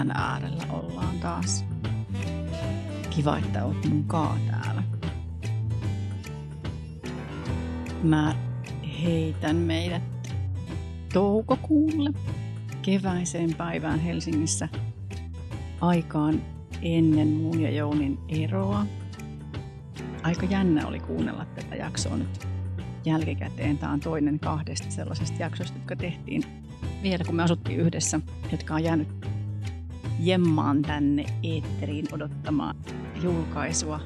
jännän äärellä ollaan taas. Kiva, että oot kaa täällä. Mä heitän meidät toukokuulle keväiseen päivään Helsingissä aikaan ennen mun ja Jounin eroa. Aika jännä oli kuunnella tätä jaksoa nyt jälkikäteen. Tämä on toinen kahdesta sellaisesta jaksosta, jotka tehtiin vielä kun me asuttiin yhdessä, jotka on jäänyt jemmaan tänne eetteriin odottamaan julkaisua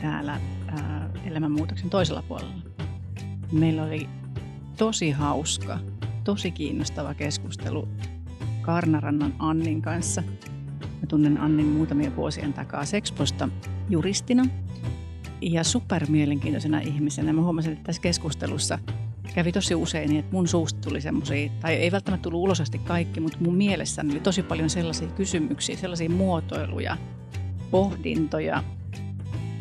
täällä ää, elämänmuutoksen toisella puolella. Meillä oli tosi hauska, tosi kiinnostava keskustelu Karnarannan Annin kanssa. Mä tunnen Annin muutamia vuosien takaa Sexposta juristina ja supermielenkiintoisena ihmisenä. Mä huomasin, että tässä keskustelussa kävi tosi usein niin, että mun suusta tuli semmoisia, tai ei välttämättä tullut ulos asti kaikki, mutta mun mielessäni oli tosi paljon sellaisia kysymyksiä, sellaisia muotoiluja, pohdintoja,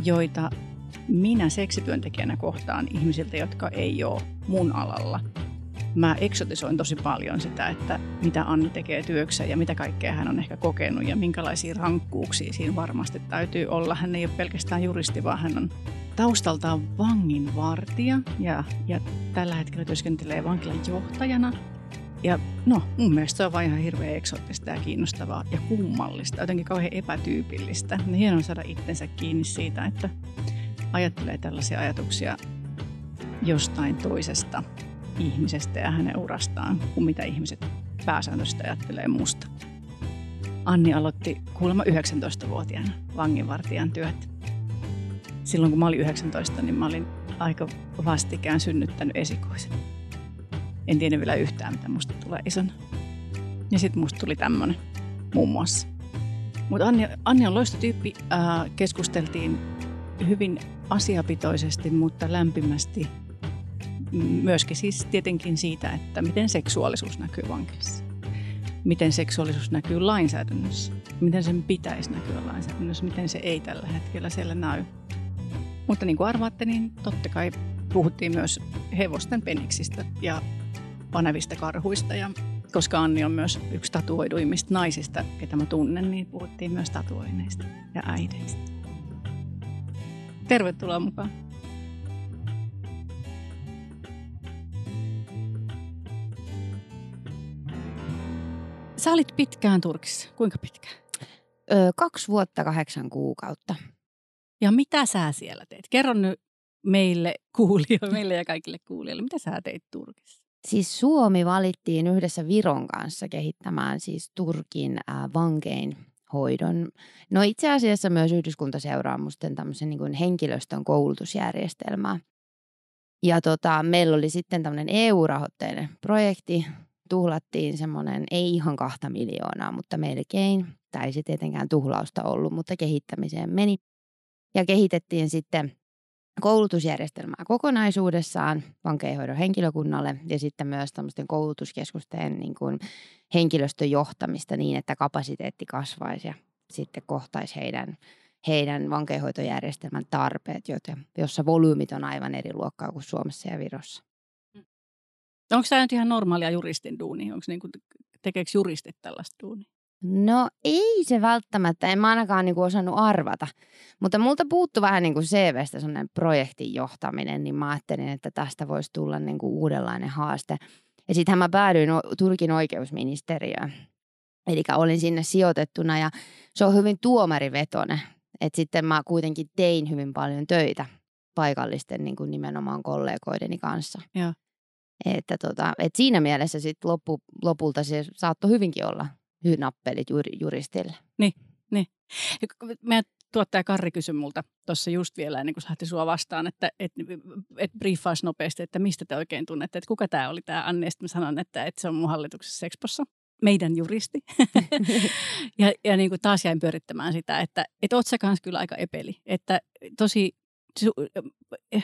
joita minä seksityöntekijänä kohtaan ihmisiltä, jotka ei ole mun alalla. Mä eksotisoin tosi paljon sitä, että mitä Anni tekee työkseen ja mitä kaikkea hän on ehkä kokenut ja minkälaisia rankkuuksia siinä varmasti täytyy olla. Hän ei ole pelkästään juristi, vaan hän on taustaltaan vanginvartija ja, ja tällä hetkellä työskentelee vankilan johtajana. Ja no, mun mielestä se on vain ihan hirveän eksoottista ja kiinnostavaa ja kummallista, jotenkin kauhean epätyypillistä. Ja hienoa saada itsensä kiinni siitä, että ajattelee tällaisia ajatuksia jostain toisesta ihmisestä ja hänen urastaan, kuin mitä ihmiset pääsääntöisesti ajattelee musta. Anni aloitti kuulemma 19-vuotiaana vanginvartijan työt silloin kun mä olin 19, niin mä olin aika vastikään synnyttänyt esikoisen. En tiedä vielä yhtään, mitä musta tulee isona. Ja sitten musta tuli tämmönen muun muassa. Mutta Anni, Anni on loistotyyppi. Äh, keskusteltiin hyvin asiapitoisesti, mutta lämpimästi myöskin siis tietenkin siitä, että miten seksuaalisuus näkyy vankilassa. Miten seksuaalisuus näkyy lainsäädännössä. Miten sen pitäisi näkyä lainsäädännössä. Miten se ei tällä hetkellä siellä näy. Mutta niin kuin arvaatte, niin totta kai puhuttiin myös hevosten peniksistä ja panevista karhuista. Ja koska Anni on myös yksi tatuoiduimmista naisista, ketä mä tunnen, niin puhuttiin myös tatuoineista ja äideistä. Tervetuloa mukaan. Sä olit pitkään Turkissa. Kuinka pitkään? Öö, kaksi vuotta kahdeksan kuukautta. Ja mitä sä siellä teet? Kerro nyt meille kuulijoille, meille ja kaikille kuulijoille, mitä sä teit Turkissa? Siis Suomi valittiin yhdessä Viron kanssa kehittämään siis Turkin äh, vankein hoidon. No itse asiassa myös yhdyskuntaseuraamusten tämmöisen niin henkilöstön koulutusjärjestelmää. Ja tota, meillä oli sitten tämmöinen EU-rahoitteinen projekti. Tuhlattiin semmoinen, ei ihan kahta miljoonaa, mutta melkein. Tämä ei se tietenkään tuhlausta ollut, mutta kehittämiseen meni ja kehitettiin sitten koulutusjärjestelmää kokonaisuudessaan vankeinhoidon henkilökunnalle ja sitten myös tämmöisten koulutuskeskusten niin kuin henkilöstön johtamista niin, että kapasiteetti kasvaisi ja sitten kohtaisi heidän, heidän vankeinhoitojärjestelmän tarpeet, joten, jossa volyymit on aivan eri luokkaa kuin Suomessa ja Virossa. Onko tämä nyt ihan normaalia juristin duuni? Onko niin tekeekö juristit tällaista duunia? No ei se välttämättä, en mä ainakaan niinku osannut arvata. Mutta multa puuttu vähän niinku CVstä sellainen projektin johtaminen, niin mä ajattelin, että tästä voisi tulla niinku uudenlainen haaste. Ja sittenhän mä päädyin Turkin oikeusministeriöön. Eli olin sinne sijoitettuna ja se on hyvin tuomarivetone. Että sitten mä kuitenkin tein hyvin paljon töitä paikallisten niin kuin nimenomaan kollegoideni kanssa. Ja. Että tota, et siinä mielessä sit loppu, lopulta se saattoi hyvinkin olla nappelit jur, juristille. Niin, niin. Meidän tuottaja Karri kysyi multa tuossa just vielä ennen kuin saatte sua vastaan, että et, et briefaisi nopeasti, että mistä te oikein tunnette, että kuka tämä oli tämä Anni. Sitten mä sanon, että, että se on mun hallituksessa Sexpossa meidän juristi. ja ja niin kuin taas jäin pyörittämään sitä, että et oot sä kanssa kyllä aika epeli. Että tosi su,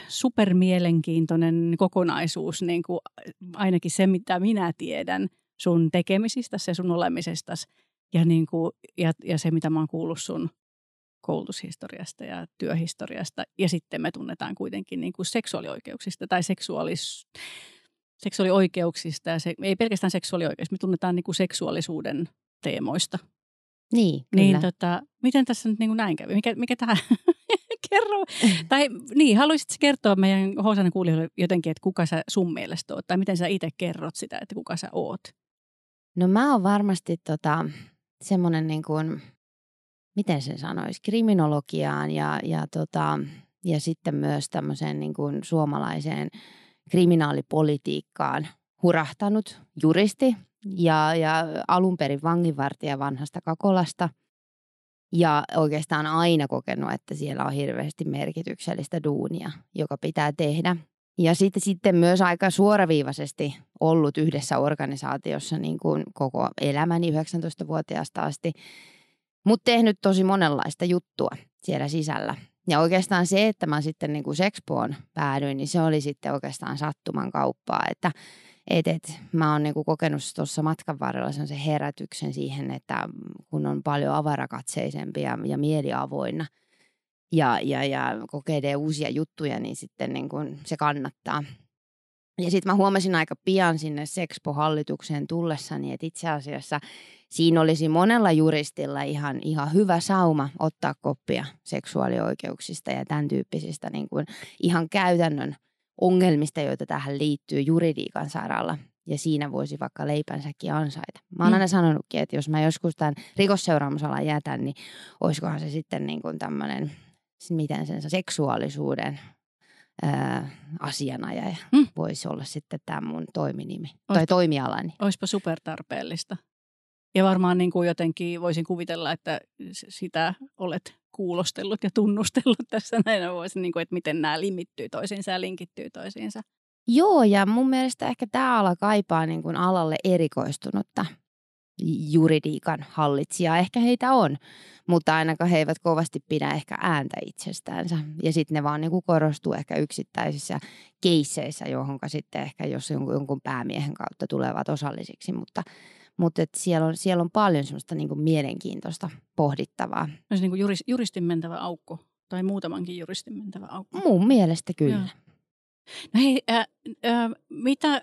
supermielenkiintoinen kokonaisuus, niin kuin ainakin se, mitä minä tiedän – sun tekemisistä, se sun olemisesta ja, niin kuin, ja, ja se, mitä mä oon kuullut sun koulutushistoriasta ja työhistoriasta. Ja sitten me tunnetaan kuitenkin niin kuin seksuaalioikeuksista tai seksuaalis, seksuaalioikeuksista. Ja se, ei pelkästään seksuaalioikeuksista, me tunnetaan niin kuin seksuaalisuuden teemoista Niin, Niin kyllä. tota, miten tässä nyt niin kuin näin kävi? Mikä, mikä tämä kerro? tai niin, haluaisitko kertoa meidän Hosanen kuulijoille jotenkin, että kuka sä sun mielestä oot? Tai miten sä itse kerrot sitä, että kuka sä oot? No mä oon varmasti tota, semmoinen niin kuin, miten sen sanoisi, kriminologiaan ja, ja, tota, ja sitten myös tämmöiseen niin kuin suomalaiseen kriminaalipolitiikkaan hurahtanut juristi ja, ja alun perin vanginvartija vanhasta Kakolasta. Ja oikeastaan aina kokenut, että siellä on hirveästi merkityksellistä duunia, joka pitää tehdä. Ja sitten, sitten myös aika suoraviivaisesti ollut yhdessä organisaatiossa niin kuin koko elämäni 19-vuotiaasta asti, mutta tehnyt tosi monenlaista juttua siellä sisällä. Ja oikeastaan se, että mä sitten niin kuin Sexpoon päädyin, niin se oli sitten oikeastaan sattuman kauppaa, että et, et, mä oon niinku kokenut tuossa matkan varrella sen herätyksen siihen, että kun on paljon avarakatseisempi ja, ja mieli avoinna ja, ja, ja kokee uusia juttuja, niin sitten niinku se kannattaa. Ja sitten mä huomasin aika pian sinne Sexpo-hallitukseen tullessani, että itse asiassa siinä olisi monella juristilla ihan, ihan hyvä sauma ottaa koppia seksuaalioikeuksista ja tämän tyyppisistä niin kuin ihan käytännön ongelmista, joita tähän liittyy juridiikan saralla. Ja siinä voisi vaikka leipänsäkin ansaita. Mä oon mm. aina sanonutkin, että jos mä joskus tämän rikosseuraamusalan jätän, niin olisikohan se sitten niin kuin tämmöinen, miten sen seksuaalisuuden ää, asianajaja mm. voisi olla sitten tämä mun toiminimi Oispa, tai toimialani. Olisipa supertarpeellista. Ja varmaan niin kuin jotenkin voisin kuvitella, että sitä olet kuulostellut ja tunnustellut tässä näinä vuosina, niin kuin, että miten nämä limittyy toisiinsa ja linkittyy toisiinsa. Joo, ja mun mielestä ehkä tämä ala kaipaa niin kuin alalle erikoistunutta juridiikan hallitsijaa. Ehkä heitä on, mutta ainakaan he eivät kovasti pidä ehkä ääntä itsestäänsä. Ja sitten ne vaan niin kuin korostuu ehkä yksittäisissä keisseissä, johon sitten ehkä jos jonkun, jonkun päämiehen kautta tulevat osallisiksi. Mutta mutta siellä, on, siellä on paljon semmoista niin kuin mielenkiintoista pohdittavaa. Olisi niin kuin juris, juristin mentävä aukko tai muutamankin juristin mentävä aukko. Mun mielestä kyllä. Joo. No hei, äh, äh, mitä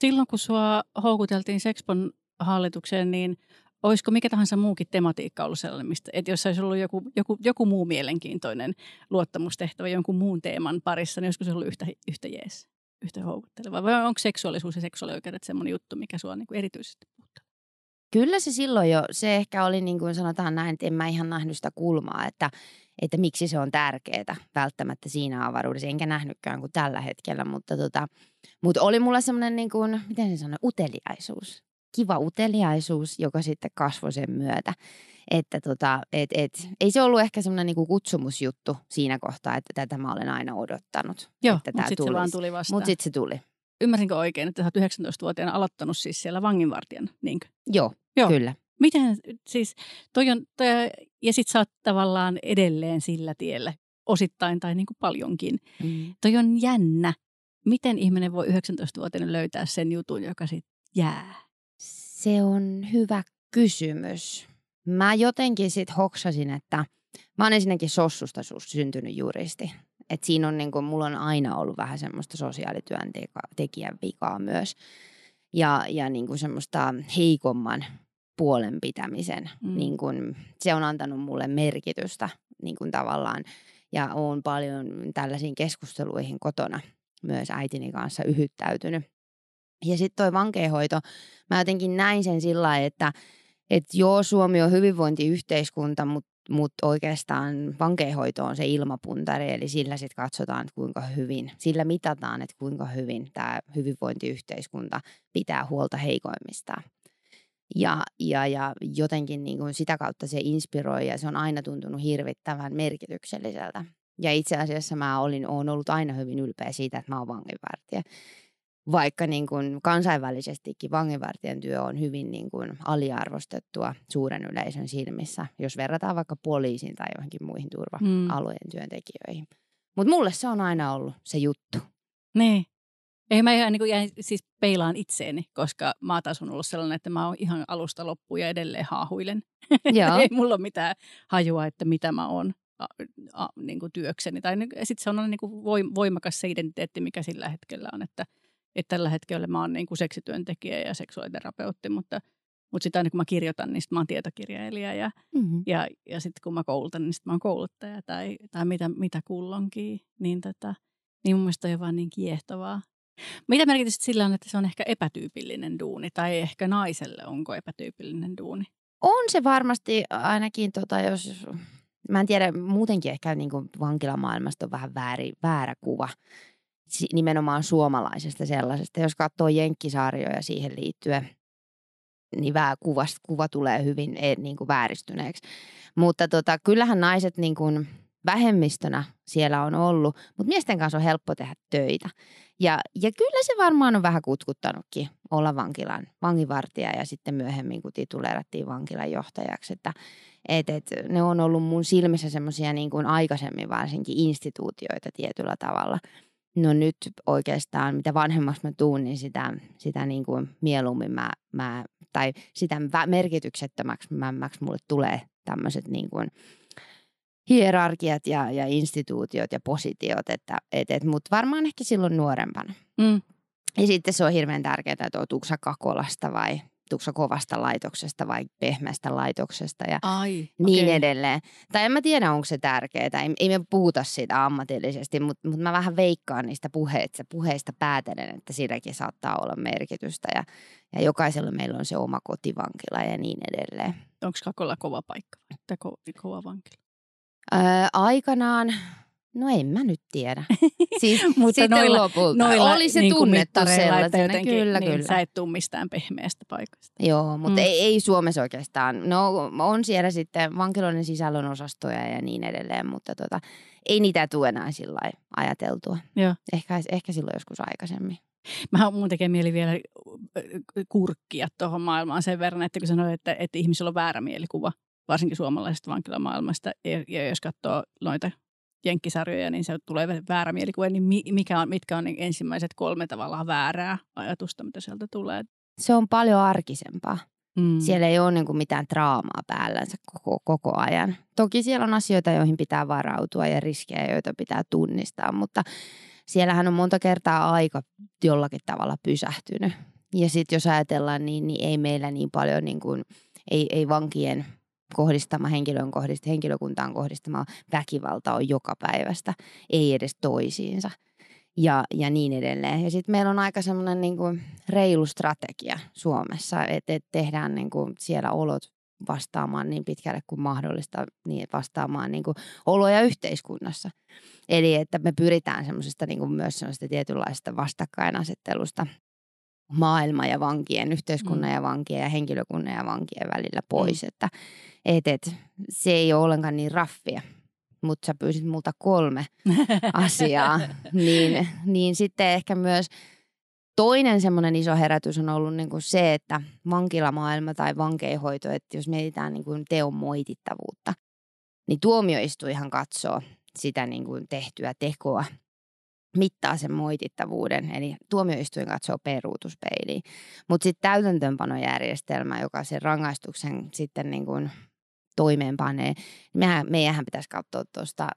silloin kun sua houkuteltiin Sexpon hallitukseen, niin olisiko mikä tahansa muukin tematiikka ollut sellainen, mistä, että jos olisi ollut joku, joku, joku muu mielenkiintoinen luottamustehtävä jonkun muun teeman parissa, niin olisiko se ollut yhtä, yhtä jees? yhtä houkutteleva? Vai onko seksuaalisuus ja seksuaalioikeudet semmoinen juttu, mikä sua niin kuin erityisesti puhuttaa? Kyllä se silloin jo, se ehkä oli niin kuin sanotaan näin, että en mä ihan nähnyt sitä kulmaa, että, että miksi se on tärkeää välttämättä siinä avaruudessa. Enkä nähnytkään kuin tällä hetkellä, mutta, tota, mutta oli mulla semmoinen, niin kuin, miten se sanoo, uteliaisuus. Kiva uteliaisuus, joka sitten kasvoi sen myötä. Että tota, et, et, ei se ollut ehkä semmoinen niinku kutsumusjuttu siinä kohtaa, että tätä mä olen aina odottanut. Joo, mutta sitten se vaan tuli vastaan. Mutta sitten se tuli. Ymmärsinkö oikein, että sä oot 19-vuotiaana aloittanut siis siellä vanginvartijan? Niinkö? Joo, Joo, kyllä. Miten siis, toi on, toi, ja sit sä oot tavallaan edelleen sillä tiellä, osittain tai niin kuin paljonkin. Mm. Toi on jännä. Miten ihminen voi 19-vuotiaana löytää sen jutun, joka sitten jää? Se on hyvä kysymys mä jotenkin sitten hoksasin, että mä oon ensinnäkin sossusta syntynyt juristi. Et siinä on niin kuin, mulla on aina ollut vähän semmoista sosiaalityöntekijän vikaa myös. Ja, ja niin kuin semmoista heikomman puolen pitämisen. Mm. Niin kuin, se on antanut mulle merkitystä niin kuin tavallaan. Ja oon paljon tällaisiin keskusteluihin kotona myös äitini kanssa yhyttäytynyt. Ja sitten toi vankeenhoito, mä jotenkin näin sen sillä että – että joo, Suomi on hyvinvointiyhteiskunta, mutta mut oikeastaan vankeinhoito on se ilmapuntari, eli sillä sitten katsotaan, kuinka hyvin, sillä mitataan, että kuinka hyvin tämä hyvinvointiyhteiskunta pitää huolta heikoimmista. Ja, ja, ja jotenkin niin sitä kautta se inspiroi ja se on aina tuntunut hirvittävän merkitykselliseltä. Ja itse asiassa mä olin, olen ollut aina hyvin ylpeä siitä, että mä oon vanginvartija vaikka niin kuin kansainvälisestikin vanginvartijan työ on hyvin niin kuin aliarvostettua suuren yleisön silmissä, jos verrataan vaikka poliisiin tai johonkin muihin turva-alueen mm. työntekijöihin. Mutta mulle se on aina ollut se juttu. Niin. Ei mä ihan niin kuin jäin, siis peilaan itseeni, koska mä oon taas ollut sellainen, että mä oon ihan alusta loppuun ja edelleen haahuilen. Joo. Ei mulla ole mitään hajua, että mitä mä oon a, a, niin kuin työkseni. Tai sitten se on niin kuin voimakas se identiteetti, mikä sillä hetkellä on, että – että tällä hetkellä mä oon niin kuin seksityöntekijä ja seksuaaliterapeutti, mutta, Mutta sitten aina kun mä kirjoitan, niin sit mä oon tietokirjailija ja, Mm-hmm. ja, ja sitten kun mä koulutan, niin sitten mä oon kouluttaja tai, tai mitä, mitä kullonkin. Niin, tota, niin mun mielestä on vaan niin kiehtovaa. Mitä merkitystä sillä on, että se on ehkä epätyypillinen duuni tai ehkä naiselle onko epätyypillinen duuni? On se varmasti ainakin, tota, jos, mä en tiedä, muutenkin ehkä niin kuin vankilamaailmasta on vähän väärin, väärä kuva nimenomaan suomalaisesta sellaisesta. Jos katsoo jenkkisarjoja siihen liittyen, niin vähän kuvasta, kuva tulee hyvin e- niin kuin vääristyneeksi. Mutta tota, kyllähän naiset niin kuin vähemmistönä siellä on ollut, mutta miesten kanssa on helppo tehdä töitä. Ja, ja kyllä se varmaan on vähän kutkuttanutkin olla vankilan vanginvartija ja sitten myöhemmin, kun tituleerattiin vankilan johtajaksi, että et, et, ne on ollut mun silmissä semmoisia niin aikaisemmin varsinkin instituutioita tietyllä tavalla. No nyt oikeastaan, mitä vanhemmaksi mä tuun, niin sitä, sitä niin kuin mieluummin mä, mä, tai sitä merkityksettömäksi mulle tulee tämmöiset niin kuin hierarkiat ja, ja instituutiot ja positiot, että et, et, mutta varmaan ehkä silloin nuorempana. Mm. Ja sitten se on hirveän tärkeää, että tuksa kakolasta vai tuksa kovasta laitoksesta vai pehmeästä laitoksesta ja Ai, niin okei. edelleen. Tai en mä tiedä, onko se tärkeää. Ei, ei me puhuta siitä ammatillisesti, mutta, mutta mä vähän veikkaan niistä puheista, puheista päätelen, että silläkin saattaa olla merkitystä. Ja, ja jokaisella meillä on se oma kotivankila ja niin edelleen. Onko Kakolla kova paikka tai ko- kova vankila? Öö, aikanaan, no en mä nyt tiedä. Siis Mutta sitten noilla- lopulta Noilla oli se niin tunnettu sellaisena. jotenkin, Kyllä, niin, kyllä. Sä et tuu mistään pehmeästä paikasta. Joo, mutta Mm. ei, ei Suomessa oikeastaan. No on siellä sitten vankiloiden sisällön osastoja ja niin edelleen, mutta tota, ei niitä tule enää sillä ajateltua. Joo. Ehkä, ehkä silloin joskus aikaisemmin. Mä mun tekee mieli vielä kurkkia tuohon maailmaan sen verran, että kun sanoit, että, että ihmisillä on väärä mielikuva, varsinkin suomalaisesta vankilamaailmasta, ja, ja jos katsoo noita jenkkisarjoja, niin se tulee väärä mielikuva, niin mi- mikä on, mitkä on ne ensimmäiset kolme tavallaan väärää ajatusta, mitä sieltä tulee. Se on paljon arkisempaa. Mm. Siellä ei ole niin kuin mitään draamaa päällänsä koko, koko ajan. Toki siellä on asioita, joihin pitää varautua ja riskejä, joita pitää tunnistaa, mutta siellähän on monta kertaa aika jollakin tavalla pysähtynyt. Ja sitten jos ajatellaan, niin, niin ei meillä niin paljon, niin kuin, ei, ei vankien kohdistama henkilön kohdist, henkilökuntaan kohdistama väkivalta on joka päivästä, ei edes toisiinsa ja, ja niin edelleen. Ja sitten meillä on aika semmoinen niin kuin reilu strategia Suomessa, että et tehdään niin kuin siellä olot vastaamaan niin pitkälle kuin mahdollista, niin vastaamaan niin kuin oloja yhteiskunnassa. Eli että me pyritään semmoisesta niin myös semmoisesta tietynlaista vastakkainasettelusta maailma ja vankien, yhteiskunnan Mm. ja vankien ja henkilökunnan ja vankien välillä pois. Mm. Että et, et, se ei ole ollenkaan niin raffia, mutta sä pyysit multa kolme asiaa, niin, niin sitten ehkä myös toinen semmoinen iso herätys on ollut niin kuin se, että vankilamaailma tai vankeinhoito, että jos mietitään niin kuin teon moitittavuutta, niin tuomioistuinhan katsoo sitä niin kuin tehtyä tekoa, mittaa sen moitittavuuden, eli tuomioistuin katsoo peruutuspeiliin. Mutta sitten täytäntöönpanojärjestelmä, joka sen rangaistuksen sitten niin kuin toimeenpanee, niin mehän, meidänhän pitäisi katsoa tuosta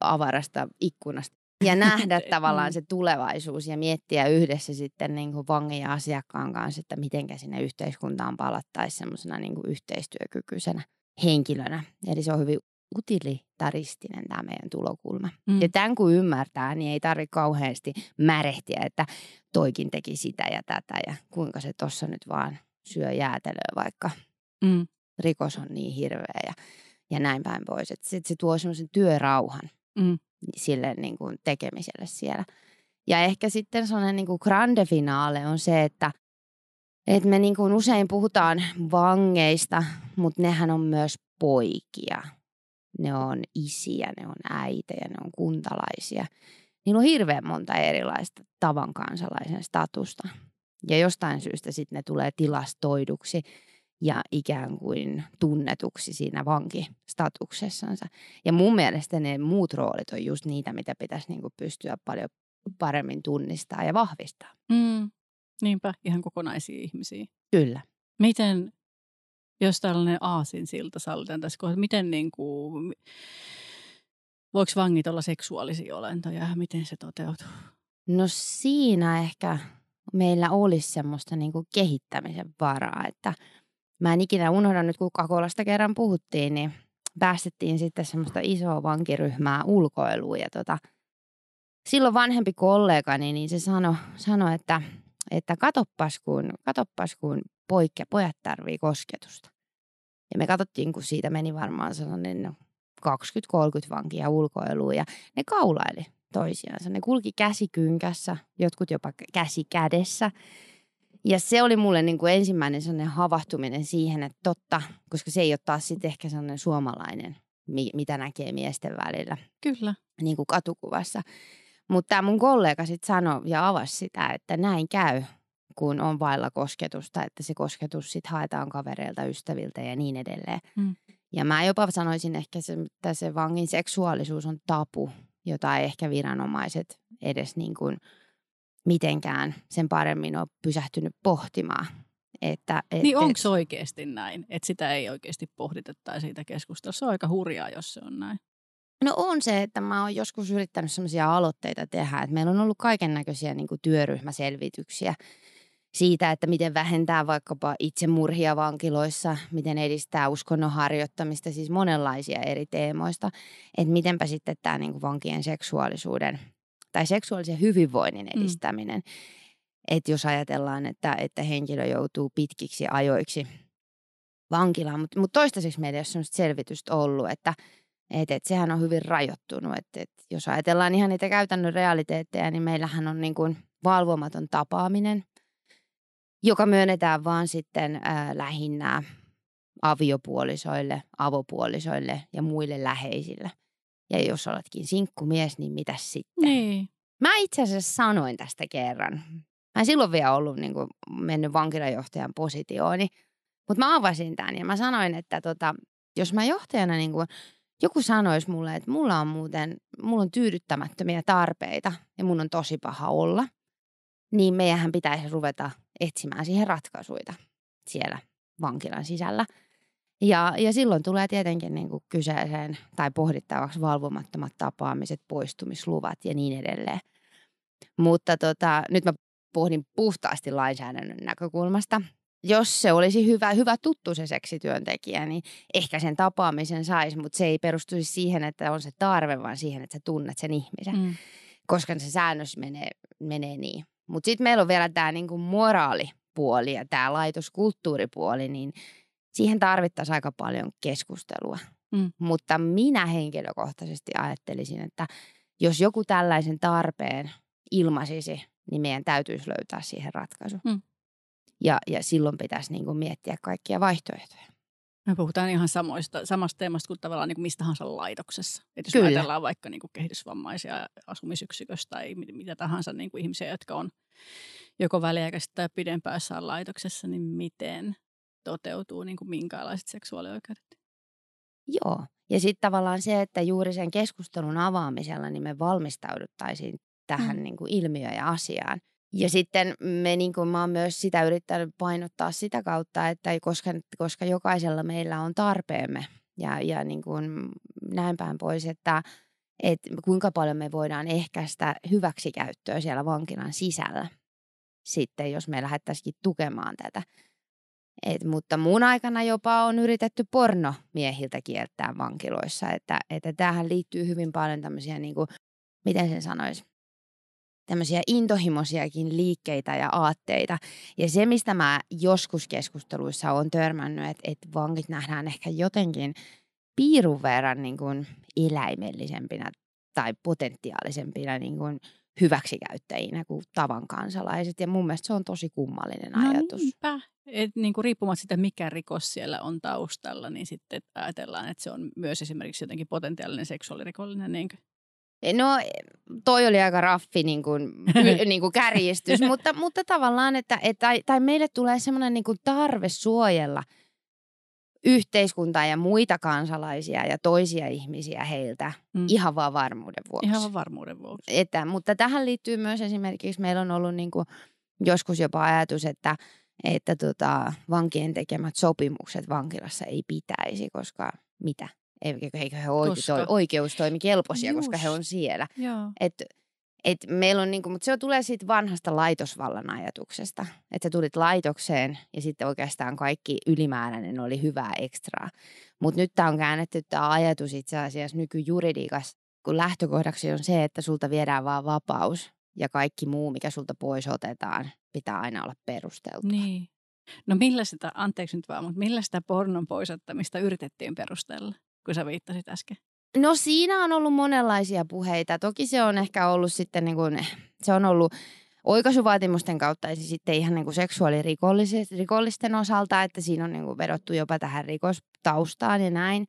avarasta ikkunasta ja nähdä tavallaan se tulevaisuus ja miettiä yhdessä sitten niin kuin vangin ja asiakkaan kanssa, että miten sinne yhteiskuntaan palattaisiin semmoisena niin yhteistyökykyisenä henkilönä. Eli se on hyvin utilitaristinen tämä meidän tulokulma. Mm. Ja tämän kun ymmärtää, niin ei tarvitse kauheasti märehtiä, että toikin teki sitä ja tätä ja kuinka se tuossa nyt vaan syö jäätelöä, vaikka Mm. rikos on niin hirveä ja, ja näin päin pois. Että sit se tuo semmoisen työrauhan Mm. sille niin kuin tekemiselle siellä. Ja ehkä sitten sellainen niin kuin grande finale on se, että, että me niin kuin usein puhutaan vangeista, mutta nehän on myös poikia. Ne on isiä, ne on äitejä, ne on kuntalaisia. Niillä on hirveän monta erilaista tavan kansalaisen statusta. Ja jostain syystä sitten ne tulee tilastoiduksi ja ikään kuin tunnetuksi siinä vankistatuksessansa. Ja mun mielestä ne muut roolit on just niitä, mitä pitäisi niin kuin pystyä paljon paremmin tunnistaa ja vahvistaa. Mm. Niinpä, ihan kokonaisia ihmisiä. Kyllä. Miten, jos tällainen aasinsilta sallitaan tässä kohdassa, miten niin kuin, voiko vangit olla seksuaalisia olentoja ja miten se toteutuu? No siinä ehkä meillä olisi semmoista niin kuin kehittämisen varaa, että, mä en ikinä unohda nyt, kun Kakolasta kerran puhuttiin, niin päästettiin sitten semmoista isoa vankiryhmää ulkoiluun. Ja tota, silloin vanhempi kollegani, niin se sanoi, sano, että, että katoppas kun, katoppas kun poikke, pojat tarvii kosketusta. Ja me katsottiin, kun siitä meni varmaan sellainen no, 20-30 vankia ulkoiluun ja ne kaulaili toisiansa. Ne kulki käsi kynkässä, jotkut jopa käsi kädessä. Ja se oli mulle niin kuin ensimmäinen sellainen havahtuminen siihen, että totta, koska se ei ole taas sitten ehkä sellainen suomalainen, mitä näkee miesten välillä. Kyllä. Niin kuin katukuvassa. Mutta tämä mun kollega sitten sanoi ja avasi sitä, että näin käy, kun on vailla kosketusta, että se kosketus sitten haetaan kavereilta, ystäviltä ja niin edelleen. Mm. Ja mä jopa sanoisin ehkä, se, että se vangin seksuaalisuus on tapu, jota ei ehkä viranomaiset edes niin kuin mitenkään sen paremmin ole pysähtynyt pohtimaan. Että, et, niin onko se oikeasti näin, että sitä ei oikeasti pohdita tai siitä keskustella? Se on aika hurjaa, jos se on näin. No on se, että mä oon joskus yrittänyt sellaisia aloitteita tehdä, että meillä on ollut kaiken näköisiä niin työryhmäselvityksiä siitä, että miten vähentää vaikkapa itsemurhia vankiloissa, miten edistää uskonnon harjoittamista, siis monenlaisia eri teemoista, että mitenpä sitten tämä niin vankien seksuaalisuuden tai seksuaalisen hyvinvoinnin mm. edistäminen. Mm. Että jos ajatellaan, että, että henkilö joutuu pitkiksi ajoiksi vankilaan, mutta mut toistaiseksi meillä ei ole sellaista selvitystä ollut, että et, et sehän on hyvin rajoittunut. Et, et jos ajatellaan ihan niitä käytännön realiteetteja, niin meillähän on niin kuin valvomaton tapaaminen – joka myönnetään vaan sitten ää, lähinnä aviopuolisoille, avopuolisoille ja muille läheisille. Ja jos oletkin sinkkumies, niin mitä sitten? Niin. Mä itse asiassa sanoin tästä kerran. Mä en silloin vielä ollut niin kuin, mennyt vankilajohtajan positioon, mutta mä avasin tämän ja mä sanoin, että tota, jos mä johtajana niin kuin, joku sanoisi mulle, että mulla on muuten, mulla on tyydyttämättömiä tarpeita ja mun on tosi paha olla, niin meidän pitäisi ruveta etsimään siihen ratkaisuja siellä vankilan sisällä. Ja, ja silloin tulee tietenkin niin kuin kyseeseen tai pohdittavaksi valvomattomat tapaamiset, poistumisluvat ja niin edelleen. Mutta tota, nyt mä pohdin puhtaasti lainsäädännön näkökulmasta. Jos se olisi hyvä, hyvä tuttu se seksityöntekijä, niin ehkä sen tapaamisen saisi, mutta se ei perustuisi siihen, että on se tarve, vaan siihen, että sä tunnet sen ihmisen. Mm. Koska se säännös menee, menee niin. Mutta sitten meillä on vielä tämä niinku moraalipuoli ja tämä laitoskulttuuripuoli, niin siihen tarvittaisiin aika paljon keskustelua. Mm. Mutta minä henkilökohtaisesti ajattelisin, että jos joku tällaisen tarpeen ilmaisisi, niin meidän täytyisi löytää siihen ratkaisu. Mm. Ja, ja silloin pitäisi niin kuin miettiä kaikkia vaihtoehtoja. Me puhutaan ihan samoista, samasta teemasta kuin tavallaan niin kuin mistä tahansa laitoksessa. Et jos Kyllä. ajatellaan vaikka niin kuin kehitysvammaisia asumisyksiköstä tai mitä tahansa niin kuin ihmisiä, jotka on joko väliaikaisesti tai pidempään laitoksessa, niin miten toteutuu niin kuin minkälaiset seksuaalioikeudet? Joo. Ja sitten tavallaan se, että juuri sen keskustelun avaamisella niin me valmistauduttaisiin tähän mm. niin kuin ilmiöön ja asiaan – ja sitten me, niin kuin mä oon myös sitä yrittänyt painottaa sitä kautta, että koska, koska jokaisella meillä on tarpeemme ja, ja niin kuin näin päin pois, että, että kuinka paljon me voidaan ehkäistä hyväksikäyttöä siellä vankilan sisällä sitten, jos me lähdettäisikin tukemaan tätä. Et, mutta mun aikana jopa on yritetty pornomiehiltä kieltää vankiloissa, että, että tähän liittyy hyvin paljon tämmöisiä, niin kuin, miten sen sanoisi, tämmöisiä intohimoisiakin liikkeitä ja aatteita. Ja se, mistä mä joskus keskusteluissa on törmännyt, että, että vangit nähdään ehkä jotenkin piirun verran niin kuin eläimellisempinä tai potentiaalisempina niin kuin hyväksikäyttäjinä kuin tavan kansalaiset. Ja mun mielestä se on tosi kummallinen no ajatus. Niinpä. Et niin kuin riippumatta siitä, mikä rikos siellä on taustalla, niin sitten ajatellaan, että se on myös esimerkiksi jotenkin potentiaalinen seksuaalirikollinen. Niin kuin. No toi oli aika raffi niin kuin, niin kuin kärjistys, mutta, mutta tavallaan, että, että tai, meille tulee semmoinen niin kuin tarve suojella yhteiskuntaa ja muita kansalaisia ja toisia ihmisiä heiltä mm. ihan vaan varmuuden vuoksi. Ihan vaan varmuuden vuoksi. Että, mutta tähän liittyy myös esimerkiksi, meillä on ollut niin kuin joskus jopa ajatus, että, että tota, vankien tekemät sopimukset vankilassa ei pitäisi, koska mitä? Eikö he oikeus, koska... kelpoisia, Just. koska he on siellä. Et Et meillä on niinku, mutta se tulee siitä vanhasta laitosvallan ajatuksesta, että sä tulit laitokseen ja sitten oikeastaan kaikki ylimääräinen oli hyvää ekstraa. Mutta nyt tämä on käännetty tämä ajatus itse asiassa nykyjuridiikassa, kun lähtökohdaksi on se, että sulta viedään vaan vapaus ja kaikki muu, mikä sulta pois otetaan, pitää aina olla perusteltua. Niin. No millä sitä, anteeksi nyt vaan, mutta millä sitä pornon poisottamista yritettiin perustella, kun sä viittasit äsken? No siinä on ollut monenlaisia puheita. Toki se on ehkä ollut sitten niin kuin, se on ollut oikaisuvaatimusten kautta ja sitten ihan niin kuin seksuaalirikollisten osalta, että siinä on niin kuin vedottu jopa tähän rikostaustaan ja näin.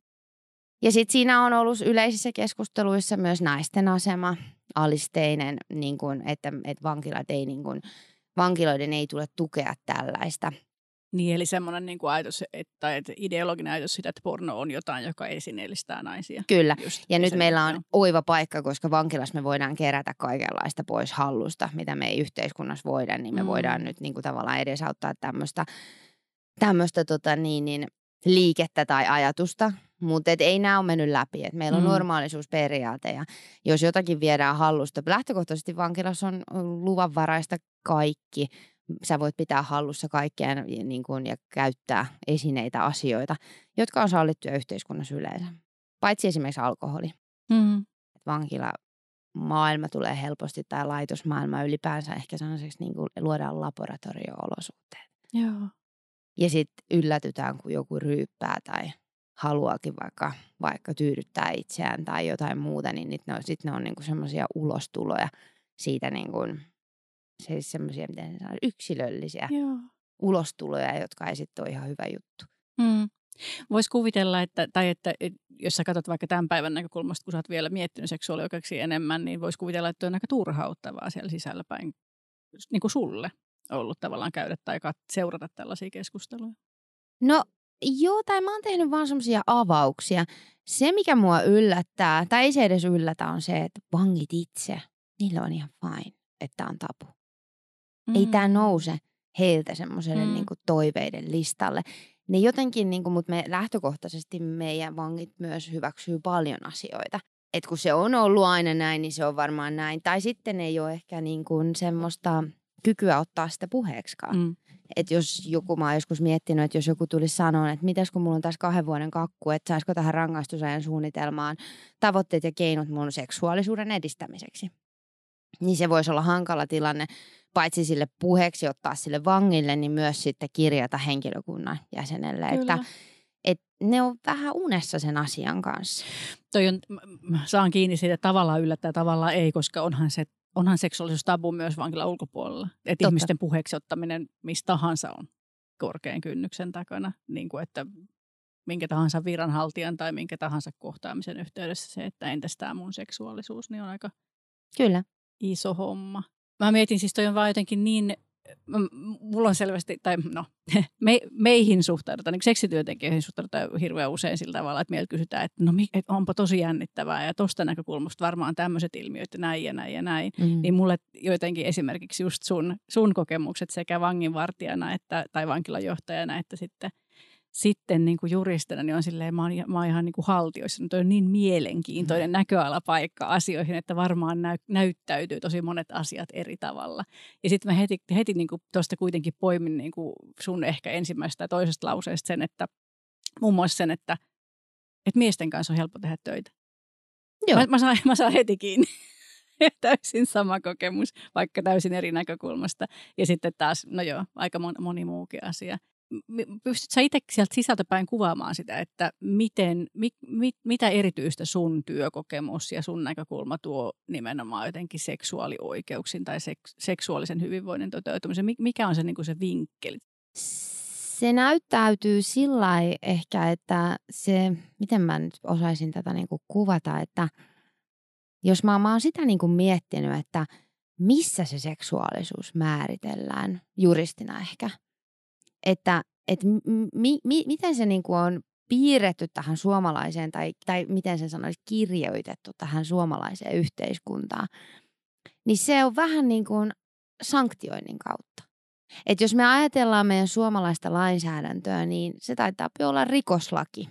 Ja sitten siinä on ollut yleisissä keskusteluissa myös naisten asema, alisteinen, niin kuin, että, että vankilat ei, niin kuin, vankiloiden ei tule tukea tällaista – niin, eli semmoinen niin kuin ajatus, että, että ideologinen ajatus sitä, että porno on jotain, joka esineellistää naisia. Kyllä, Just ja nyt meillä on oiva paikka, koska vankilassa me voidaan kerätä kaikenlaista pois hallusta, mitä me ei yhteiskunnassa voida, niin me mm. voidaan nyt niin kuin tavallaan edesauttaa tämmöistä, tämmöistä tota niin, niin, liikettä tai ajatusta, mutta ei nämä ole mennyt läpi. Et meillä on mm. normaalisuusperiaate ja jos jotakin viedään hallusta, lähtökohtaisesti vankilassa on luvanvaraista kaikki, sä voit pitää hallussa kaikkea niin kuin, ja käyttää esineitä, asioita, jotka on sallittuja yhteiskunnassa yleensä. Paitsi esimerkiksi alkoholi. Mm. Vankila maailma tulee helposti tai laitosmaailma ylipäänsä ehkä sellaiseksi niin kuin luodaan laboratorio-olosuhteet. Joo. Ja sitten yllätytään, kun joku ryyppää tai haluakin vaikka, vaikka tyydyttää itseään tai jotain muuta, niin sitten ne on, sit ne on niinku semmoisia ulostuloja siitä niinku siis semmoisia, miten se sanoo, yksilöllisiä Joo. ulostuloja, jotka ei sitten ole ihan hyvä juttu. Mm. Voisi kuvitella, että, tai että, jos sä katsot vaikka tämän päivän näkökulmasta, kun sä oot vielä miettinyt seksuaalioikeuksia enemmän, niin voisi kuvitella, että on aika turhauttavaa siellä sisällä päin niin kuin sulle ollut tavallaan käydä tai seurata tällaisia keskusteluja. No joo, tai mä oon tehnyt vaan semmoisia avauksia. Se, mikä mua yllättää, tai ei se edes yllätä, on se, että vangit itse, niillä on ihan fine, että on tapu. Mm. Ei tämä nouse heiltä semmoiselle mm. niin toiveiden listalle. Ne jotenkin, niin kuin, mutta me lähtökohtaisesti meidän vangit myös hyväksyy paljon asioita. Et kun se on ollut aina näin, niin se on varmaan näin. Tai sitten ei ole ehkä niin kuin semmoista kykyä ottaa sitä puheeksikaan. Mm. Että jos joku, mä oon joskus miettinyt, että jos joku tulisi sanoa, että mitäs kun mulla on tässä kahden vuoden kakku, että saisiko tähän rangaistusajan suunnitelmaan tavoitteet ja keinot mun seksuaalisuuden edistämiseksi. Niin se voisi olla hankala tilanne, paitsi sille puheeksi ottaa sille vangille, niin myös sitten kirjata henkilökunnan jäsenelle. Kyllä. Että et ne on vähän unessa sen asian kanssa. Toi on, saan kiinni siitä, että tavallaan yllättää, tavallaan ei, koska onhan se onhan seksuaalisuus tabu myös vankilan ulkopuolella. Että ihmisten puheeksi ottaminen mistä tahansa on korkean kynnyksen takana. Niin kuin että minkä tahansa viranhaltijan tai minkä tahansa kohtaamisen yhteydessä se, että entäs tämä mun seksuaalisuus, niin on aika Kyllä. iso homma. Mä mietin siis toi on vaan jotenkin niin, mulla on selvästi, tai no, me, meihin suhtaudutaan, niin seksityöntekijöihin suhtaudutaan hirveän usein sillä tavalla, että meiltä kysytään, että no et onpa tosi jännittävää ja tuosta näkökulmasta varmaan tämmöiset ilmiöt ja näin ja näin ja näin. Mm. Niin mulle jotenkin esimerkiksi just sun, sun kokemukset sekä vanginvartijana että, tai vankilajohtajana että sitten – sitten niin kuin juristina niin on silleen, mä oon, mä oon ihan niin kuin haltioissa. Nyt on niin mielenkiintoinen mm. näköalapaikka asioihin, että varmaan näy, näyttäytyy tosi monet asiat eri tavalla. Ja sitten mä heti, heti niin kuin tuosta kuitenkin poimin niin kuin sun ehkä ensimmäisestä ja toisesta lauseesta sen, että muun muassa sen, että, että miesten kanssa on helppo tehdä töitä. Joo. Mä, mä, saan, mä saan heti kiinni. täysin sama kokemus, vaikka täysin eri näkökulmasta. Ja sitten taas, no joo, aika moni muukin asia pystytkö sä itse sieltä sisältäpäin kuvaamaan sitä, että miten, mit, mit, mitä erityistä sun työkokemus ja sun näkökulma tuo nimenomaan jotenkin seksuaalioikeuksiin tai seks, seksuaalisen hyvinvoinnin toteutumisen? Mikä on se, niin kuin se vinkkeli? Se näyttäytyy sillä ehkä, että se, miten mä nyt osaisin tätä niin kuin kuvata, että jos mä, mä oon sitä niin kuin miettinyt, että missä se seksuaalisuus määritellään juristina ehkä – että et mi, mi, miten se niin kuin on piirretty tähän suomalaiseen tai, tai miten sen sanoisi kirjoitettu tähän suomalaiseen yhteiskuntaan, niin se on vähän niin kuin sanktioinnin kautta. Et jos me ajatellaan meidän suomalaista lainsäädäntöä, niin se taitaa olla rikoslaki.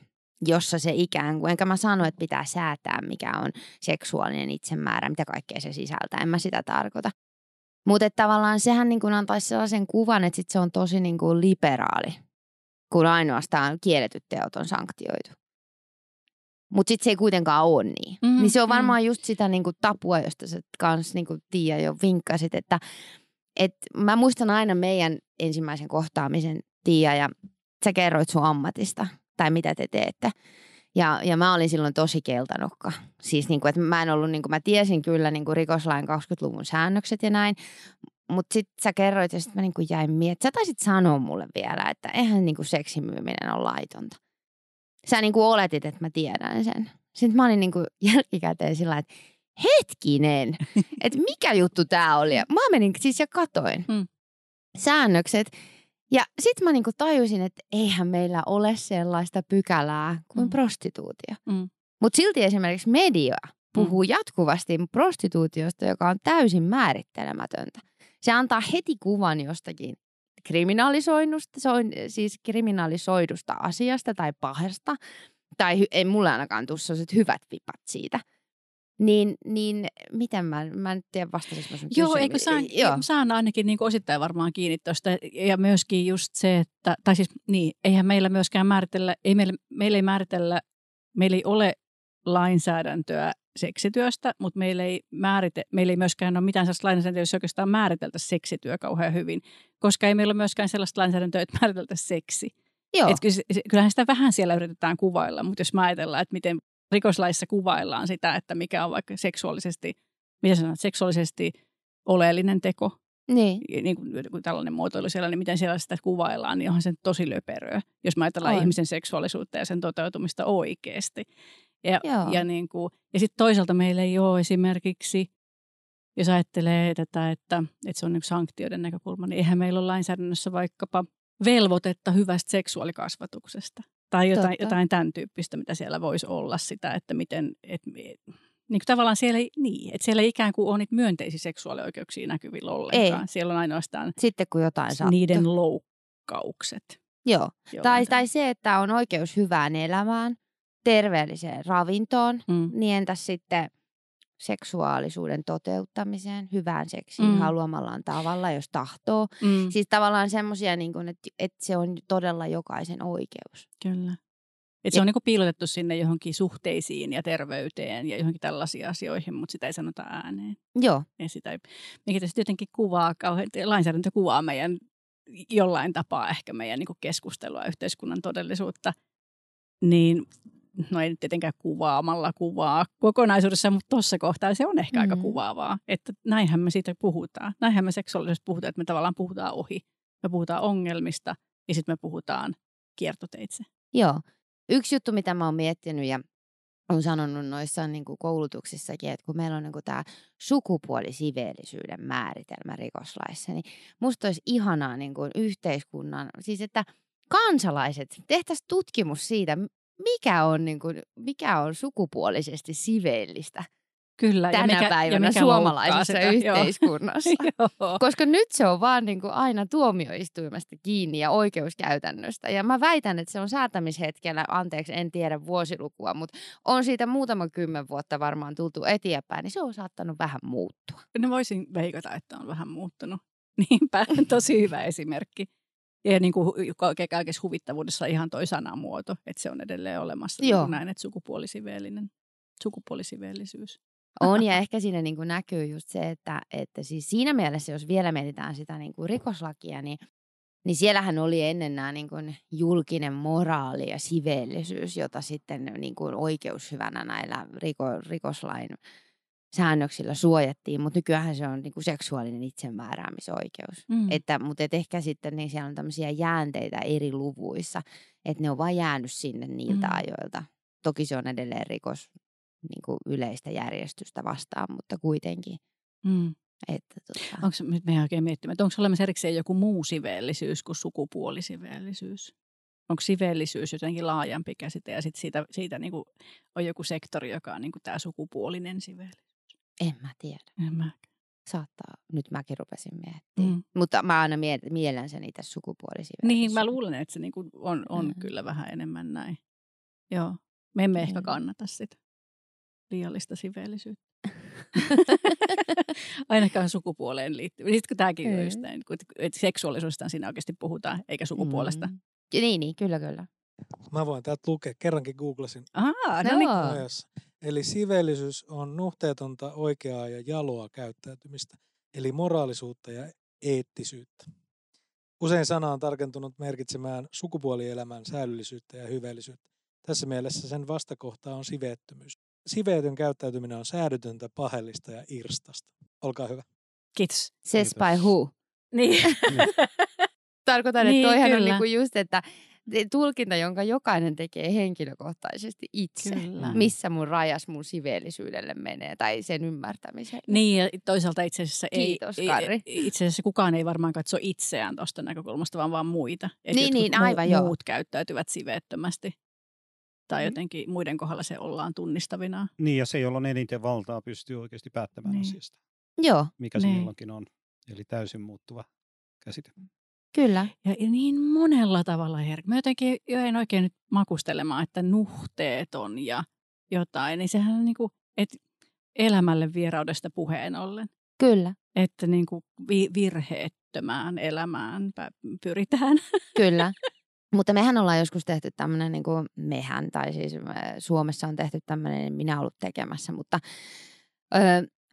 jossa se ikään kuin, enkä mä sano, että pitää säätää, mikä on seksuaalinen itsemäärä, mitä kaikkea se sisältää, en mä sitä tarkoita. Mutta tavallaan sehän niin kuin antaisi sellaisen kuvan, että sit se on tosi niin kuin liberaali, kun ainoastaan kielletyt teot on sanktioitu. Mutta sitten se ei kuitenkaan ole niin. Mm, niin se on varmaan mm. just sitä niinku tapua, josta sä kans niinku Tiia jo vinkkasit, että et mä muistan aina meidän ensimmäisen kohtaamisen Tiia ja sä kerroit sun ammatista tai mitä te teette. Ja, ja mä olin silloin tosi keltanokka. Siis niin kuin, että mä en ollut, niin kuin, mä tiesin kyllä niin kuin rikoslain 20-luvun säännökset ja näin, mutta sitten sä kerroit ja sitten mä niin kuin jäin miettimään. Sä taisit sanoa mulle vielä, että eihän niin kuin seksimyyminen ole laitonta sä niin kuin oletit, että mä tiedän sen. Sitten mä olin niin kuin jälkikäteen sillä että hetkinen, että mikä juttu tää oli. Mä menin siis ja katoin hmm. säännökset. Ja sitten mä niinku tajusin, että eihän meillä ole sellaista pykälää kuin mm. prostituutio. Mm. Mutta silti esimerkiksi media puhuu mm. jatkuvasti prostituutiosta, joka on täysin määrittelemätöntä. Se antaa heti kuvan jostakin kriminalisoinnusta, siis kriminalisoidusta asiasta tai pahasta, tai ei mulle ainakaan tule sellaiset hyvät vipat siitä. Niin, niin miten mä, mä en tiedä vastasinko mä sun Joo, eikö saan, Joo. saan ainakin niin osittain varmaan kiinni tuosta. Ja myöskin just se, että, tai siis niin, eihän meillä myöskään määritellä, ei meillä, meillä ei määritellä, meillä ei ole lainsäädäntöä seksityöstä, mutta meillä ei, määrite, meillä ei myöskään ole mitään sellaista lainsäädäntöä, jossa oikeastaan määriteltä seksityö kauhean hyvin, koska ei meillä ole myöskään sellaista lainsäädäntöä, että määriteltä seksi. Joo. Et kyllähän sitä vähän siellä yritetään kuvailla, mutta jos mä ajatellaan, että miten rikoslaissa kuvaillaan sitä, että mikä on vaikka seksuaalisesti, mitä sanot, seksuaalisesti oleellinen teko, niin. niin kuin, tällainen muotoilu siellä, niin miten siellä sitä kuvaillaan, niin onhan se tosi löperöä, jos mä ajatellaan on. ihmisen seksuaalisuutta ja sen toteutumista oikeasti. Ja, ja, niin kuin, ja sitten toisaalta meillä ei ole esimerkiksi, jos ajattelee tätä, että, että se on niin sanktioiden näkökulma, niin eihän meillä ole lainsäädännössä vaikkapa velvoitetta hyvästä seksuaalikasvatuksesta. Tai jotain, jotain tämän tyyppistä, mitä siellä voisi olla sitä, että miten, et, niin kuin tavallaan siellä ei, niin, että siellä ei ikään kuin ole niitä myönteisiä seksuaalioikeuksia näkyvillä ollenkaan. Ei. Siellä on ainoastaan Sitten kun jotain niiden loukkaukset. Joo, tai, tai se, että on oikeus hyvään elämään, terveelliseen ravintoon, mm. niin entäs sitten seksuaalisuuden toteuttamiseen, hyvään seksiin mm. haluamallaan tavalla, jos tahtoo. Mm. Siis tavallaan semmoisia, niin että, että se on todella jokaisen oikeus. Kyllä. Et se on niin piilotettu sinne johonkin suhteisiin ja terveyteen ja johonkin tällaisiin asioihin, mutta sitä ei sanota ääneen. Joo. Ja sitä ei, mikä tietysti jotenkin kuvaa, kauhean, lainsäädäntö kuvaa meidän jollain tapaa ehkä meidän niin keskustelua yhteiskunnan todellisuutta. Niin no ei nyt tietenkään kuvaamalla kuvaa kokonaisuudessa, mutta tuossa kohtaa se on ehkä mm. aika kuvaavaa, että näinhän me siitä puhutaan. Näinhän me seksuaalisesti puhutaan, että me tavallaan puhutaan ohi. Me puhutaan ongelmista ja sitten me puhutaan kiertoteitse. Joo. Yksi juttu, mitä mä oon miettinyt ja on sanonut noissa niin kuin koulutuksissakin, että kun meillä on niin kuin tämä sukupuolisiveellisyyden määritelmä rikoslaissa, niin musta olisi ihanaa niin kuin yhteiskunnan, siis että kansalaiset, tehtäisiin tutkimus siitä, mikä on, niin kuin, mikä on sukupuolisesti siveellistä Kyllä, tänä ja mikä, päivänä ja mikä suomalaisessa sitä, yhteiskunnassa. Koska nyt se on vaan niin kuin aina tuomioistuimesta kiinni ja oikeuskäytännöstä. Ja mä väitän, että se on säätämishetkellä, anteeksi en tiedä vuosilukua, mutta on siitä muutama kymmen vuotta varmaan tultu eteenpäin, niin se on saattanut vähän muuttua. No voisin veikata, että on vähän muuttunut. Niinpä, tosi hyvä esimerkki. Ja niin kuin kaikessa huvittavuudessa ihan toi sanamuoto, että se on edelleen olemassa. Niin Joo. Niin näin, että sukupuolisiveellinen, sukupuolisiveellisyys. On ja ehkä siinä niin kuin näkyy just se, että, että siis siinä mielessä, jos vielä mietitään sitä niin kuin rikoslakia, niin, niin siellähän oli ennen nämä niin kuin julkinen moraali ja siveellisyys, jota sitten niin kuin oikeushyvänä näillä riko, rikoslain säännöksillä suojattiin, mutta nykyään se on niinku seksuaalinen itsemääräämisoikeus. Mm. Että, mutta et ehkä sitten niin siellä on tämmöisiä jäänteitä eri luvuissa, että ne on vain jäänyt sinne niiltä mm. ajoilta. Toki se on edelleen rikos niin kuin yleistä järjestystä vastaan, mutta kuitenkin. Mm. Että, tota... Onko nyt me oikein miettimään, että onko olemassa erikseen joku muu siveellisyys kuin sukupuolisiveellisyys? Onko siveellisyys jotenkin laajempi käsite ja sitten siitä, siitä niin kuin on joku sektori, joka on niin kuin tämä sukupuolinen siveellisyys? En mä tiedä. En mä. Saattaa. Nyt mäkin rupesin miettimään. Mm. Mutta mä aina mielen sen niitä sukupuolisia. Niin, mä luulen, että se niinku on, on mm-hmm. kyllä vähän enemmän näin. Joo. Me emme ehkä Joo. kannata sitä liiallista siveellisyyttä. Ainakaan sukupuoleen liittyvä. Sitten kun tämäkin on Ei. just näin, että seksuaalisuudesta siinä oikeasti puhutaan, eikä sukupuolesta. Mm. Niin, niin, kyllä, kyllä. Mä voin täältä lukea, kerrankin googlasin. Ahaa, no niin. Eli siveellisyys on nuhteetonta, oikeaa ja jaloa käyttäytymistä, eli moraalisuutta ja eettisyyttä. Usein sana on tarkentunut merkitsemään sukupuolielämän säädöllisyyttä ja hyveellisyyttä. Tässä mielessä sen vastakohta on siveettömyys. Siveetön käyttäytyminen on säädytöntä, pahellista ja irstasta. Olkaa hyvä. Kiitos. Says Kiitos. by who? Niin. Tarkoitan, Niin, että toihan on kyllä. niinku just, että tulkinta, jonka jokainen tekee henkilökohtaisesti itse. Kyllä. Missä mun rajas mun siveellisyydelle menee tai sen ymmärtämiselle. Niin, ja toisaalta itse asiassa ei, Kiitos, ei, Karri. itse asiassa kukaan ei varmaan katso itseään tuosta näkökulmasta, vaan vaan muita. Et Niin, niin, aivan, joo. muut käyttäytyvät siveettömästi. Tai Mm. jotenkin muiden kohdalla se ollaan tunnistavina. Niin, ja se, jolla on eniten valtaa, pystyy oikeasti päättämään Niin. asiasta, Joo, mikä se Niin. milloinkin on. Eli täysin muuttuva käsite. Kyllä. Ja niin monella tavalla herkkä. Mä jotenkin jäin oikein nyt makustelemaan, että nuhteeton ja jotain. Niin sehän on niin kuin, että elämälle vieraudesta puheen ollen. Kyllä, Että niin kuin vi- virheettömään elämään pyritään. kyllä. Mutta mehän ollaan joskus tehty tämmöinen, niin kuin mehän, tai siis äh, Suomessa on tehty tämmöinen, minä ollut tekemässä, mutta ö,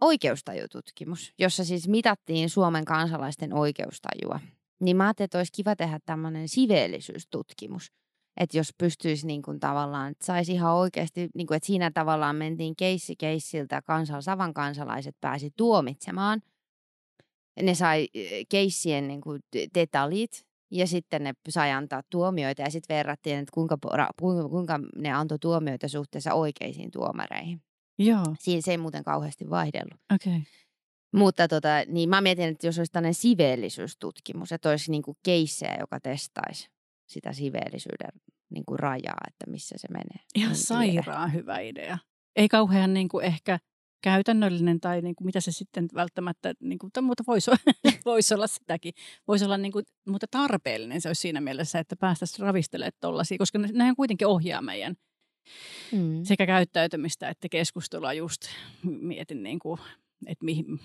oikeustajututkimus, jossa siis mitattiin Suomen kansalaisten oikeustajua. Niin mä ajattelin, että olisi kiva tehdä tämmöinen siveellisyystutkimus. Että jos pystyisi niin kuin tavallaan, että saisi ihan oikeasti, niin kuin, että siinä tavallaan mentiin keissi keissiltä, kansal, Savan kansalaiset pääsi tuomitsemaan. Ne sai eh, keissien niin kuin detaljit ja sitten ne sai antaa tuomioita ja sitten verrattiin, että kuinka, kuinka, kuinka ne antoi tuomioita suhteessa oikeisiin tuomareihin. Joo, Siinä se ei muuten kauheasti vaihdellut. okei. Okay. Mutta tota, niin mä mietin, että jos olisi tämmöinen siveellisyystutkimus, että olisi niin kuin keissejä, joka testaisi sitä siveellisyyden niin kuin rajaa, että missä se menee. Ihan sairaan hyvä idea. Ei kauhean niin kuin ehkä käytännöllinen tai niin kuin mitä se sitten välttämättä, niin kuin, mutta voisi olla, voisi olla sitäkin. Voisi olla niin kuin, mutta tarpeellinen se olisi siinä mielessä, että päästäisiin ravistelemaan tuollaisia, koska ne, nehän kuitenkin ohjaa meidän Mm. sekä käyttäytymistä että keskustelua just. Mietin niin kuin, että mihin,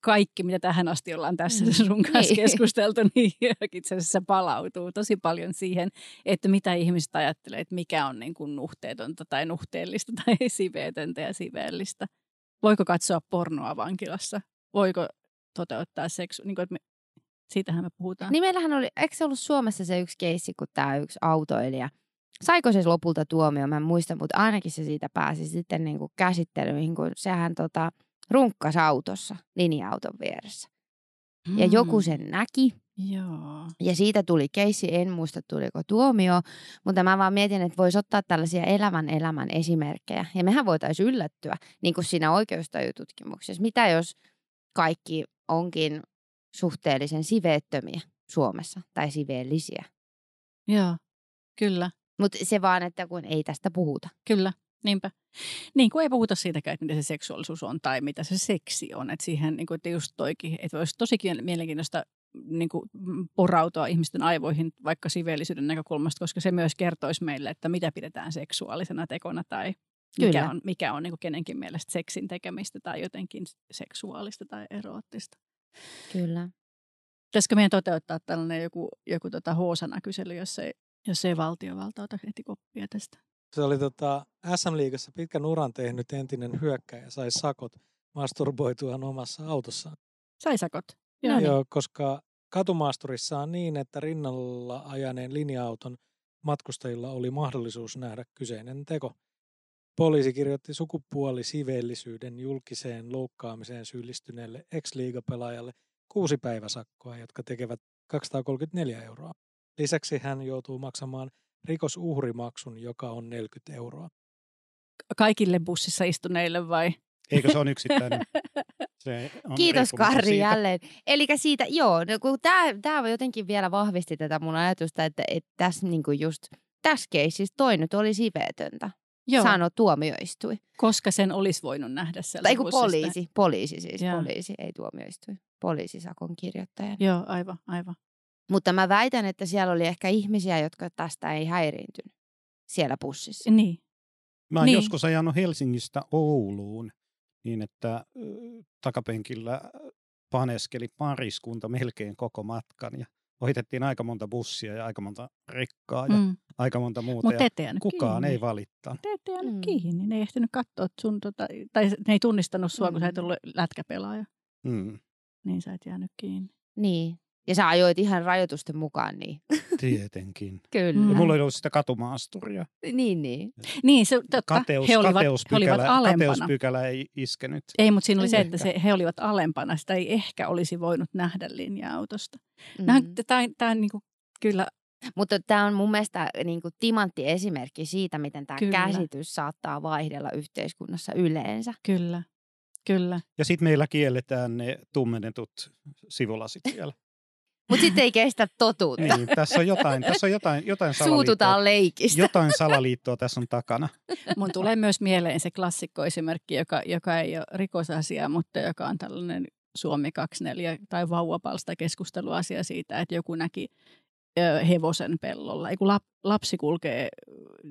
kaikki, mitä tähän asti ollaan tässä Mm. sun kanssa Niin. keskusteltu, niin itse asiassa palautuu tosi paljon siihen, että mitä ihmiset ajattelee, että mikä on niin kuin nuhteetonta tai nuhteellista tai siveetöntä ja siveellistä. Voiko katsoa pornoa vankilassa? Voiko toteuttaa seksu... Niin kuin, että me, siitähän me puhutaan. Niin meillähän oli, eikö se ollut Suomessa se yksi keissi, kun tämä yksi autoilija, saiko se lopulta tuomio, mä en muista, mutta ainakin se siitä pääsi sitten niin kuin käsittelyihin, kun sehän tota, runkkasi autossa linja-auton vieressä. Ja joku sen näki, Mm. Joo. Ja siitä tuli keissi, en muista tuliko tuomio, mutta mä vaan mietin, että voisi ottaa tällaisia elävän elämän esimerkkejä. Ja mehän voitaisiin yllättyä, niin kuin siinä oikeustajututkimuksessa. Mitä jos kaikki onkin suhteellisen siveettömiä Suomessa tai siveellisiä? Joo, kyllä. Mutta se vaan, että kun ei tästä puhuta. Kyllä, niinpä. Niin kuin ei puhuta siitäkään, että mitä se seksuaalisuus on tai mitä se seksi on. Että siihen, niin kuin, että just toikin, että olisi tosikin mielenkiintoista niin kuin, porautua ihmisten aivoihin vaikka siveellisyyden näkökulmasta, koska se myös kertoisi meille, että mitä pidetään seksuaalisena tekona tai mikä Kyllä. on, mikä on niin kuin kenenkin mielestä seksin tekemistä tai jotenkin seksuaalista tai eroottista. Kyllä. Pitäisikö meidän toteuttaa tällainen joku, joku tota Hoosana-kysely, jos ei, jos ei valtiovalta ota heti koppia tästä? Se oli tota SM-liigassa pitkän uran tehnyt entinen hyökkäjä, sai sakot masturboituaan omassa autossaan. Sai sakot. No Joo. niin. Joo, koska katumaasturissa on niin, että rinnalla ajaneen linja-auton matkustajilla oli mahdollisuus nähdä kyseinen teko. Poliisi kirjoitti sukupuolisiveellisyyden julkiseen loukkaamiseen syyllistyneelle ex-liigapelaajalle kuusi päiväsakkoa, jotka tekevät 234 euroa. Lisäksi hän joutuu maksamaan rikosuhrimaksun, joka on 40 euroa. Kaikille bussissa istuneille vai? Eikö se on yksittäinen? Se on Kiitos Karri siitä. jälleen. Eli siitä, joo, no kun tämä, jotenkin vielä vahvisti tätä mun ajatusta, että, että tässä niinku just tässä keississä toi nyt oli siveetöntä. Joo, Sano tuomioistui. koska sen olisi voinut nähdä sieltä Tai poliisi, poliisi siis, Joo. poliisi, ei tuomioistui. Poliisi sakon kirjoittaja. Joo, aivan, aivan. Mutta mä väitän, että siellä oli ehkä ihmisiä, jotka tästä ei häiriintynyt. siellä pussissa. Niin. Mä oon Niin. joskus ajanut Helsingistä Ouluun niin, että takapenkillä paneskeli pariskunta melkein koko matkan ja ohitettiin aika monta bussia ja aika monta rekkaa ja Mm. aika monta muuta. Mutta kukaan kiinni. ei valittanut. Te ette jäänyt Mm. kiinni. Ne ei ehtinyt katsoa sun, tota, tai ne ei tunnistanut sua, kun sä et Mm. ollut lätkäpelaaja. Mm, Niin sä et jäänyt kiinni. Niin. Ja sä ajoit ihan rajoitusten mukaan, niin tietenkin. kyllä. Mm. Ja mulla ei ollut sitä katumaasturia. Niin, niin. Niin, se, totta. Kateus, he, olivat, he kateuspykälä, olivat alempana. kateuspykälä ei iskenyt. Ei, mutta siinä oli se, että se, he olivat alempana. Sitä ei ehkä olisi voinut nähdä linja-autosta. Mm. Mm. Tämä on, tää on niinku, kyllä, Mutta tämä on mun mielestä niin kuin timantti esimerkki siitä, miten tämä Kyllä. käsitys saattaa vaihdella yhteiskunnassa yleensä. kyllä, kyllä. Ja sitten meillä kielletään ne tummennetut sivulasit vielä. Mutta sitten ei kestä totuutta. niin, tässä on jotain, tässä on jotain, jotain salaliittoa. Suututaan leikistä. Jotain salaliittoa tässä on takana. Mun tulee myös mieleen se klassikkoesimerkki, joka, joka ei ole rikosasia, mutta joka on tällainen Suomi 24 tai vauvapalsta keskusteluasia siitä, että joku näki hevosen pellolla. Ei kun lap, lapsi kulkee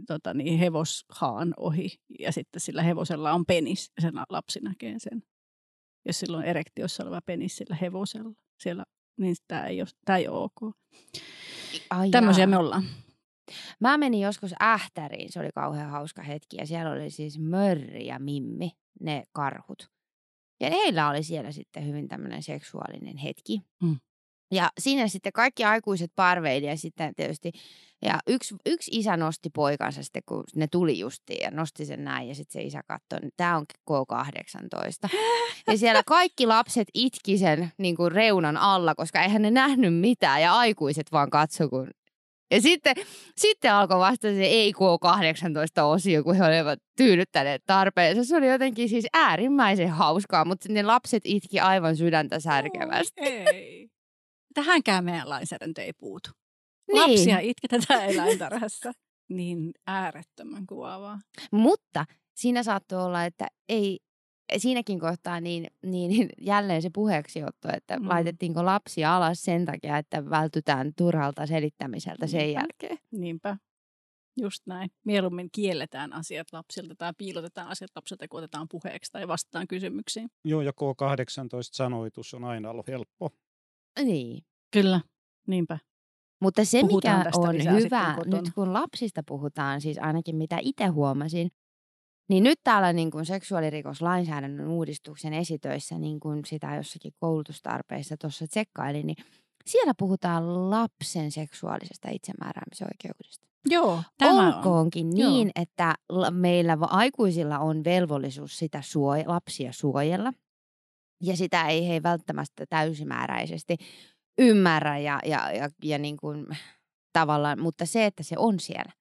tota niin, hevoshaan ohi ja sitten sillä hevosella on penis ja sen lapsi näkee sen. Jos sillä on erektiossa oleva penis sillä hevosella, siellä, niin tämä ei ole, tämä ei ole ok. Ai Tämmöisiä jaa. me ollaan. Mä menin joskus Ähtäriin, se oli kauhean hauska hetki. Ja siellä oli siis Mörri ja Mimmi, ne karhut. Ja heillä oli siellä sitten hyvin tämmöinen seksuaalinen hetki. Mm. Ja siinä sitten kaikki aikuiset parveili ja sitten tietysti, ja yksi, yksi isä nosti poikansa sitten, kun ne tuli justiin ja nosti sen näin ja sitten se isä katsoi, että tämä on K18. Ja siellä kaikki lapset itki sen niin kuin reunan alla, koska eihän ne nähnyt mitään ja aikuiset vaan katso, kun ja sitten, sitten alkoi vasta se ei K18-osio, kun he olivat tyydyttäneet tarpeensa. Se oli jotenkin siis äärimmäisen hauskaa, mutta ne lapset itki aivan sydäntä särkevästi. Ei. Tähänkään meidän lainsäädäntö ei puutu. Niin. Lapsia itketetään eläintarhassa. Niin äärettömän kuvaavaa. Mutta siinä saattoi olla, että ei, siinäkin kohtaa niin, niin jälleen se puheeksiotto, että Mm. laitettiinko lapsia alas sen takia, että vältytään turhalta selittämiseltä sen Niinpä. jälkeen. Niinpä. Just näin. Mieluummin kielletään asiat lapsilta tai piilotetaan asiat lapsilta ja otetaan puheeksi tai vastataan kysymyksiin. Joo, ja K18-sanoitus on aina ollut helppo. Niin. Kyllä. Niinpä. Mutta se, Puhutaan mikä on hyvä, nyt kun lapsista puhutaan, siis ainakin mitä itse huomasin, niin nyt täällä niin kuin seksuaalirikoslainsäädännön uudistuksen esitöissä, niin kuin sitä jossakin koulutustarpeissa tuossa tsekkailin, niin siellä puhutaan lapsen seksuaalisesta itsemääräämisoikeudesta. Joo, tämä on. Olkoonkin Joo. niin, että la- meillä aikuisilla on velvollisuus sitä suoj- lapsia suojella. Ja sitä ei he välttämättä täysimääräisesti ymmärrä ja, ja, ja, ja niin kuin, tavallaan, mutta se, että se on siellä.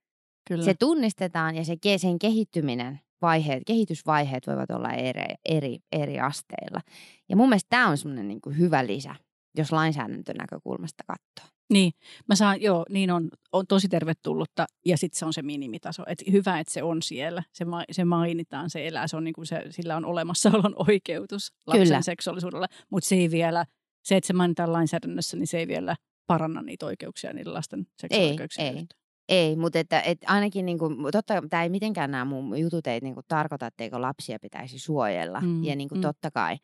Kyllä. Se tunnistetaan ja se, sen kehittyminen, vaiheet, kehitysvaiheet voivat olla eri, eri, eri asteilla. Ja mun mielestä tämä on semmoinen niin kuin hyvä lisä, jos lainsäädäntönäkökulmasta katsoo. Niin, mä saan, joo, niin on, on tosi tervetullutta ja sitten se on se minimitaso. Et hyvä, että se on siellä, se, ma, se mainitaan, se elää, se on niin kuin se, sillä on olemassaolon oikeutus lapsen Kyllä. seksuaalisuudella, mutta se ei vielä, se, että se mainitaan lainsäädännössä, niin se ei vielä paranna niitä oikeuksia niiden lasten seksuaalioikeuksia. ei. yhtään. Ei, mutta että, että ainakin, niin kuin, totta, tämä ei mitenkään nämä mun jutut ei niin kuin, tarkoita, etteikö lapsia pitäisi suojella. Mm, Ja niin kuin, mm. totta kai.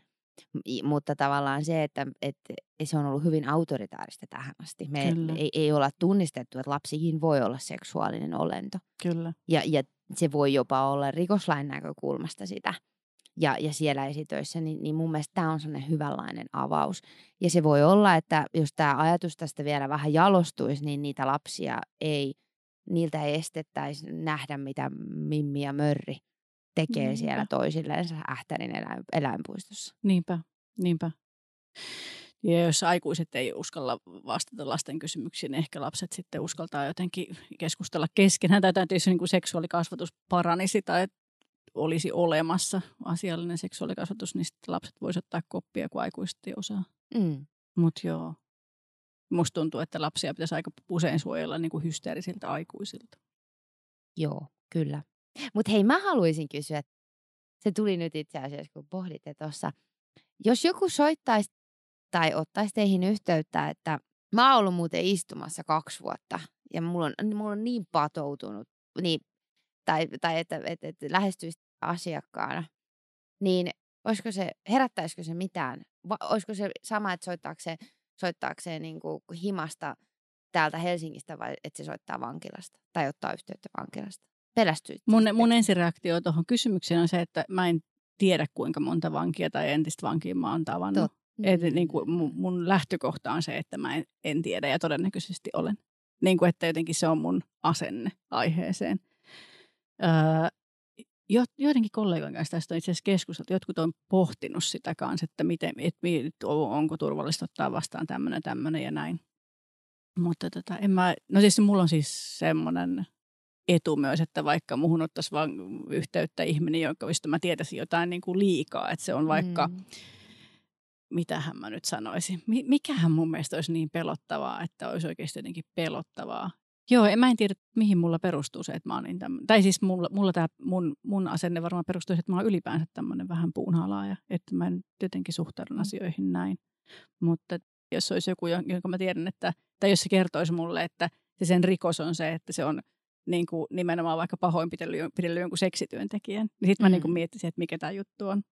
Mutta tavallaan se, että, että se on ollut hyvin autoritaarista tähän asti. Me Kyllä. ei, ei olla tunnistettu, että lapsikin voi olla seksuaalinen olento. Kyllä. Ja, ja se voi jopa olla rikoslain näkökulmasta sitä. Ja, ja siellä esitöissä, niin, niin mun mielestä tämä on sellainen hyvänlainen avaus. Ja se voi olla, että jos tämä ajatus tästä vielä vähän jalostuisi, niin niitä lapsia ei, niiltä ei estettäisi nähdä, mitä Mimmi ja Mörri tekee Niinpä. siellä toisilleensa Ähtärin eläin, eläinpuistossa. Niinpä, niinpä. Ja jos aikuiset ei uskalla vastata lasten kysymyksiin, niin ehkä lapset sitten uskaltaa jotenkin keskustella keskenään. Tai tietysti niin kuin seksuaalikasvatus paranisi tai olisi olemassa asiallinen seksuaalikasvatus, niin sitten lapset voisivat ottaa koppia, kun aikuiset ei osaa. Mm. Mutta joo, musta tuntuu, että lapsia pitäisi aika usein suojella niin kuin hysteerisiltä aikuisilta. Joo, kyllä. Mutta hei, mä haluaisin kysyä, se tuli nyt itse asiassa, kun pohditte tuossa, jos joku soittaisi tai ottaisi teihin yhteyttä, että mä oon ollut muuten istumassa kaksi vuotta ja mulla on, mulla on niin patoutunut niin, tai, tai että, että, että lähestyisi asiakkaana, niin olisiko se, herättäisikö se mitään? Va, olisiko se sama, että soittaako se, soittaako se niin kuin himasta täältä Helsingistä vai että se soittaa vankilasta tai ottaa yhteyttä vankilasta? Pelästyit? Mun, mun ensireaktio tuohon kysymykseen on se, että mä en tiedä kuinka monta vankia tai entistä vankia mä oon tavannut. Tot. Et, niin kuin mun, mun lähtökohta on se, että mä en, en tiedä ja todennäköisesti olen. Niin kuin, että jotenkin se on mun asenne aiheeseen. Öö, jo, joidenkin kollegojen kanssa tästä on itse asiassa keskusteltu. Jotkut on pohtinut sitä kanssa, että miten, et, onko turvallista ottaa vastaan tämmöinen, tämmöinen ja näin. Mutta tota, en mä, no siis mulla on siis semmoinen etu myös, että vaikka muhun ottaisi vaan yhteyttä ihminen, jonka mä tietäisin jotain niin kuin liikaa, että se on vaikka, mm. mitähän mä nyt sanoisin, mikähän mun mielestä olisi niin pelottavaa, että olisi oikeasti jotenkin pelottavaa. Joo, en, mä en tiedä, mihin mulla perustuu se, että mä oon niin tämmöinen. Tai siis mulla, mulla tämä mun, mun asenne varmaan perustuu että mä oon ylipäänsä tämmöinen vähän puunhalaaja, että mä en jotenkin suhtaudun mm. asioihin näin. Mutta jos olisi joku, jonka mä tiedän, että, tai jos se kertoisi mulle, että se sen rikos on se, että se on niin kuin nimenomaan vaikka pahoinpidellyt jonkun seksityöntekijän, niin sitten mä mm. niin kuin miettisin, että mikä tämä juttu on.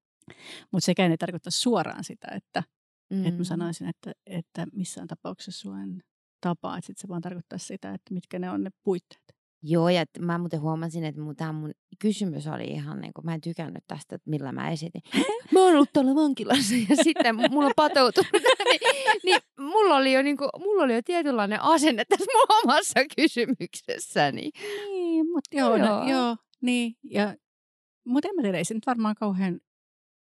Mutta sekään ei tarkoita suoraan sitä, että, mm. että mä sanoisin, että, että missään tapauksessa sua en tapaa. Sitten se vaan tarkoittaa sitä, että mitkä ne on ne puitteet. Joo, ja mä muuten huomasin, että tämä mun kysymys oli ihan niin kuin, mä en tykännyt tästä, että millä mä esitin. Mä oon ollut tuolla vankilassa ja sitten mulla on patoutunut. niin, niin mulla, oli jo, niin kuin, mulla oli jo tietynlainen asenne tässä mun omassa kysymyksessäni. Niin, mutta joo, joo. No, joo niin. Ja, mutta en mä tiedä, ei se nyt varmaan kauhean,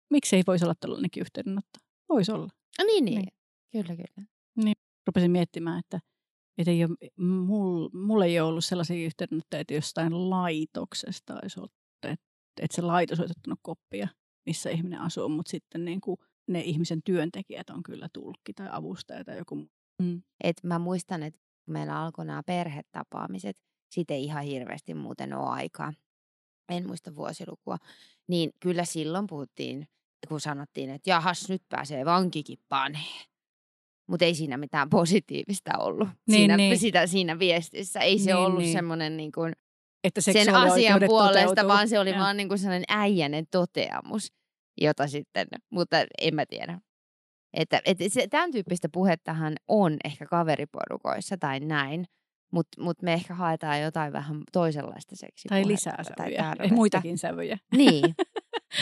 miksei voisi olla tällainenkin yhteydenotto. Voisi olla. No niin, niin. niin. Kyllä, kyllä. Niin, rupesin miettimään, että että ei ole, mul, mulla ei ole ollut sellaisia yhteydenottoja, että jostain laitoksesta olisi ollut, että, että se laitos olisi ottanut koppia, missä ihminen asuu, mutta sitten niin kuin ne ihmisen työntekijät on kyllä tulkki tai avustaja tai joku. Mm. Et mä muistan, että meillä alkoi nämä perhetapaamiset, siitä ei ihan hirveästi muuten ole aikaa. En muista vuosilukua. Niin kyllä silloin puhuttiin, kun sanottiin, että jahas, nyt pääsee vankikin paneen mutta ei siinä mitään positiivista ollut niin, siinä, niin. Sitä, siinä viestissä. Ei se niin, ollut niin. semmoinen niin kuin, että sen asian puolesta, toteutuu. vaan se oli ja. vaan niin kuin sellainen äijänen toteamus, jota sitten, mutta en mä tiedä. Että, että se, tämän tyyppistä puhettahan on ehkä kaveriporukoissa tai näin, mutta mut me ehkä haetaan jotain vähän toisenlaista seksipuhetta. Tai lisää sävyjä, tai muitakin sävyjä. Niin.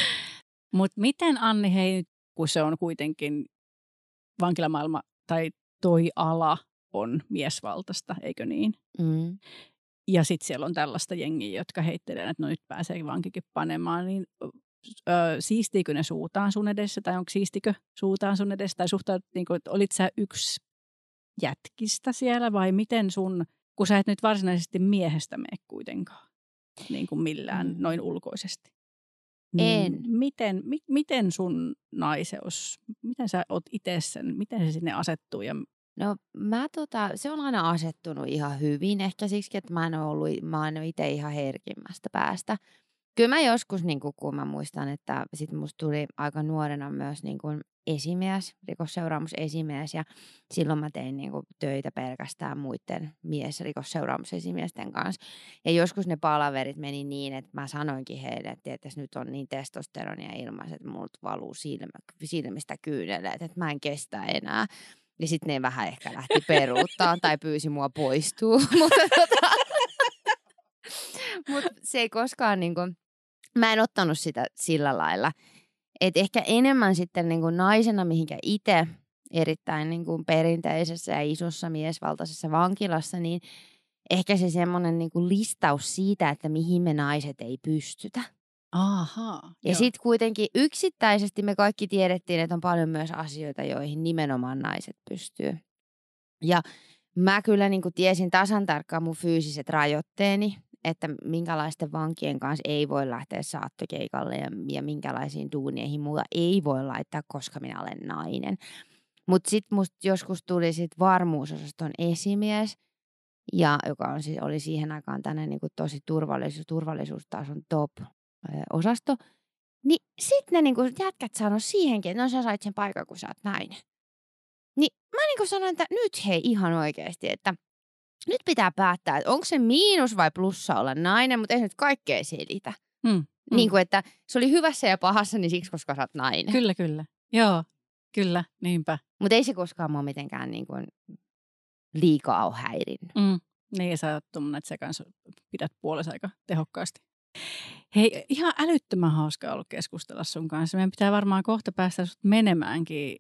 mutta miten Anni, hei, kun se on kuitenkin vankilamaailma tai toi ala on miesvaltaista, eikö niin? Mm. Ja sitten siellä on tällaista jengiä, jotka heittelee, että no nyt pääsee vankikin panemaan, niin ö, siistiikö ne suutaan sun edessä, tai onko siistikö suutaan sun edessä, tai suhtaudut, niin kuin, että olit sä yksi jätkistä siellä, vai miten sun, kun sä et nyt varsinaisesti miehestä mene kuitenkaan, niin kuin millään mm. noin ulkoisesti. En. Miten, mi, miten sun naiseus, miten sä oot itse sen, miten se sinne asettuu? Ja... No mä tota, se on aina asettunut ihan hyvin, ehkä siksi, että mä en ole ollut, mä en ole itse ihan herkimmästä päästä. Kyllä mä joskus, niin kun mä muistan, että sit musta tuli aika nuorena myös niin kuin esimies, rikosseuraamusesimies ja silloin mä tein niin kuin töitä pelkästään muiden mies rikosseuraamusesimiesten kanssa. Ja joskus ne palaverit meni niin, että mä sanoinkin heille, että, että nyt on niin testosteronia ilmassa, että multa valuu silmä, silmistä kyyneleet, että mä en kestä enää. Ja sitten ne vähän ehkä lähti peruuttaa tai pyysi mua poistuu. mutta, tota, mutta se ei koskaan niin kuin, mä en ottanut sitä sillä lailla. Et ehkä enemmän sitten niin kuin naisena, mihinkä itse erittäin niin kuin perinteisessä ja isossa miesvaltaisessa vankilassa, niin ehkä se semmoinen niin kuin listaus siitä, että mihin me naiset ei pystytä. Aha, ja sitten kuitenkin yksittäisesti me kaikki tiedettiin, että on paljon myös asioita, joihin nimenomaan naiset pystyy. Ja mä kyllä niin kuin tiesin tasan tarkkaan mun fyysiset rajoitteeni että minkälaisten vankien kanssa ei voi lähteä saattokeikalle ja, ja minkälaisiin duunieihin mulla ei voi laittaa, koska minä olen nainen. Mutta sitten musta joskus tuli sit varmuusosaston esimies, ja joka on, siis, oli siihen aikaan tänne niin kuin tosi turvallisuus, turvallisuustason top-osasto. Niin sitten ne niin kuin jätkät sanoi siihenkin, että no sä sait sen paikan, kun sä oot nainen. Niin mä niin kuin sanoin, että nyt hei ihan oikeasti, että nyt pitää päättää, että onko se miinus vai plussa olla nainen, mutta ei nyt kaikkea selitä. Mm, mm. Niin kuin, että se oli hyvässä ja pahassa, niin siksi, koska sä oot nainen. Kyllä, kyllä. Joo, kyllä, niinpä. Mutta ei se koskaan mua mitenkään niin kuin liikaa ole häirinnyt. Mm. Niin, ja sä oot tommonen, että sä kanssa pidät puolesi aika tehokkaasti. Hei, ihan älyttömän hauska ollut keskustella sun kanssa. Meidän pitää varmaan kohta päästä sut menemäänkin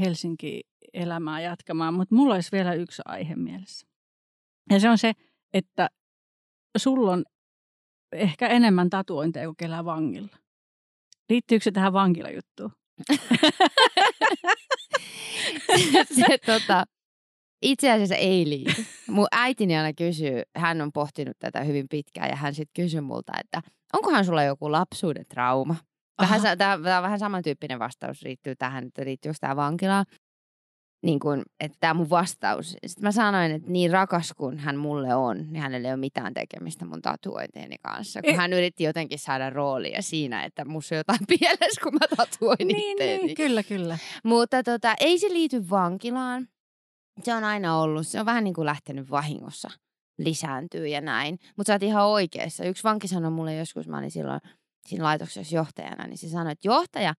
Helsinki-elämää jatkamaan, mutta mulla olisi vielä yksi aihe mielessä. Ja se on se, että sulla on ehkä enemmän tatuointeja kuin kellään vangilla. Liittyykö se tähän vankilajuttuun? se, tota, itse asiassa ei liity. Mun äitini aina kysyy, hän on pohtinut tätä hyvin pitkään ja hän sitten kysyy multa, että onkohan sulla joku lapsuuden trauma? Vähän, tämä, tämä on vähän samantyyppinen vastaus liittyy tähän, että liittyykö tämä vankilaan. Niin kuin, että tämä mun vastaus. Sitten mä sanoin, että niin rakas kuin hän mulle on, niin hänellä ei ole mitään tekemistä mun tatuointeeni kanssa. Kun hän yritti jotenkin saada roolia siinä, että musta on jotain pielessä, kun mä tatuoin niin, niin, kyllä, kyllä. Mutta tota, ei se liity vankilaan se on aina ollut, se on vähän niin kuin lähtenyt vahingossa lisääntyy ja näin. Mutta sä oot ihan oikeassa. Yksi vanki sanoi mulle joskus, mä olin silloin siinä laitoksessa johtajana, niin se sanoi, että johtaja,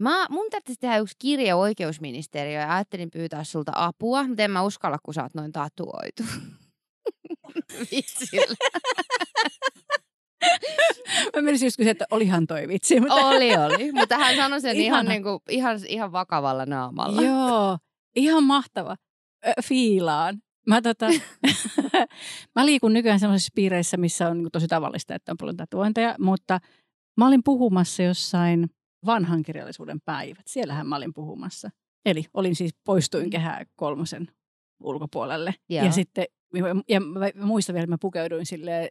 mä, mun täytyy tehdä yksi kirja oikeusministeriöön ja ajattelin pyytää sulta apua, mutta en mä uskalla, kun sä oot noin tatuoitu. Vitsillä. Mä menisin kysyä, että olihan toi vitsi. Mutta... Oli, oli. Mutta hän sanoi sen ihan, niin kuin, ihan, ihan vakavalla naamalla. Joo, ihan mahtava fiilaan. Mä, tota, mä liikun nykyään sellaisissa piireissä, missä on niin tosi tavallista, että on paljon tatuointeja, mutta mä olin puhumassa jossain vanhan kirjallisuuden päivät. Siellähän mä olin puhumassa. Eli olin siis poistuin mm. kehää kolmosen ulkopuolelle. Joo. Ja sitten, ja mä muistan vielä, että mä pukeuduin silleen,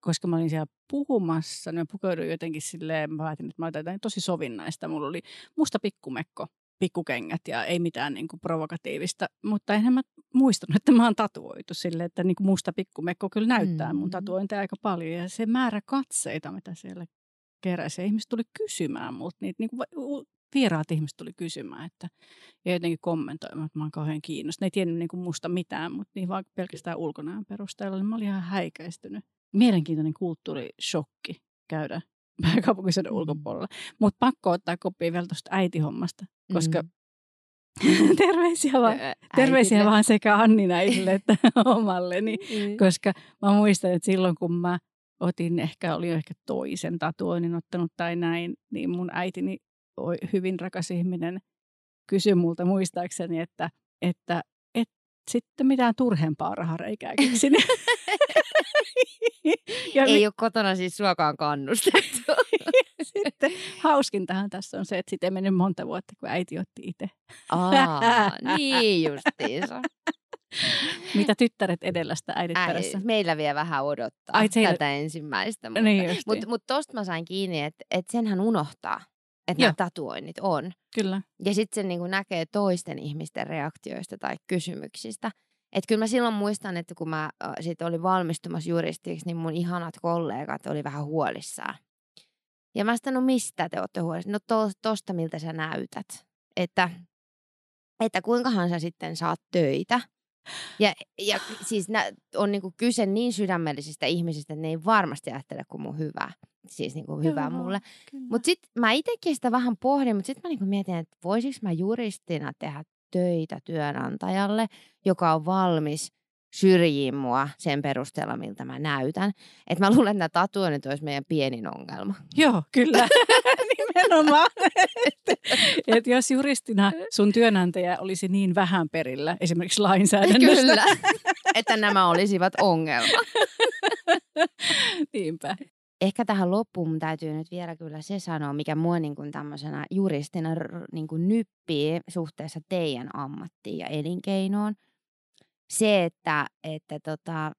koska mä olin siellä puhumassa, niin mä pukeuduin jotenkin silleen, mä päätin, että mä otan tosi sovinnaista. Mulla oli musta pikkumekko pikkukengät ja ei mitään niin kuin provokatiivista. Mutta enhän mä muistanut, että mä oon tatuoitu sille, että niin kuin musta pikkumekko kyllä näyttää mm. mun tatuointeja aika paljon. Ja se määrä katseita, mitä siellä keräsi. Ja ihmiset tuli kysymään multa niitä, niin kuin vieraat ihmiset tuli kysymään, että ja jotenkin kommentoimaan, että mä oon kauhean kiinnostunut. Ne ei tiennyt niin kuin musta mitään, mutta niin vaan pelkästään ulkonäön perusteella, niin mä olin ihan häikäistynyt. Mielenkiintoinen kulttuurishokki käydä pääkaupunkiseudun mm. ulkopuolella. Mutta pakko ottaa kopia vielä tuosta äitihommasta, koska mm. terveisiä, vaan, terveisiä vaan sekä Anninäisille että omalleni, mm. koska mä muistan, että silloin kun mä otin ehkä, oli ehkä toisen tatuoinnin ottanut tai näin, niin mun äitini, hyvin rakas ihminen, kysyi multa muistaakseni, että, että et sitten mitään turhempaa rahareikää keksinyt. ja Ei mi- ole kotona siis suokaan kannustettu. sitten hauskintahan tässä on se, että sitten ei mennyt monta vuotta, kun äiti otti itse. Aa, niin justiinsa. Mitä tyttäret edellä sitä äidit Äi, perässä? Meillä vielä vähän odottaa Ai, teillä... tätä ensimmäistä. Mutta niin mut, mut tosta mä sain kiinni, että et senhän unohtaa, että nämä tatuoinnit on. Kyllä. Ja sitten se niinku näkee toisten ihmisten reaktioista tai kysymyksistä. Että kyllä mä silloin muistan, että kun mä sit olin valmistumassa juristiksi, niin mun ihanat kollegat oli vähän huolissaan. Ja mä sanoin, no mistä te olette huolissaan? No to, tosta, miltä sä näytät. Että, että kuinkahan sä sitten saat töitä. Ja, ja siis nä, on niinku kyse niin sydämellisistä ihmisistä, että ne ei varmasti ajattele kuin mun hyvää. Siis niinku hyvää mulle. Mutta sitten mä itsekin sitä vähän pohdin, mutta sitten mä niinku mietin, että voisiko mä juristina tehdä töitä työnantajalle, joka on valmis syrjiin mua sen perusteella, miltä mä näytän. Että mä luulen, että nämä tatuoinnit olisi meidän pienin ongelma. Joo, kyllä. Nimenomaan. että jos juristina sun työnantaja olisi niin vähän perillä, esimerkiksi lainsäädännöstä. Kyllä, että nämä olisivat ongelma. Niinpä ehkä tähän loppuun mun täytyy nyt vielä kyllä se sanoa, mikä mua niin kuin tämmöisenä juristina niin kuin nyppii suhteessa teidän ammattiin ja elinkeinoon. Se, että, että tota,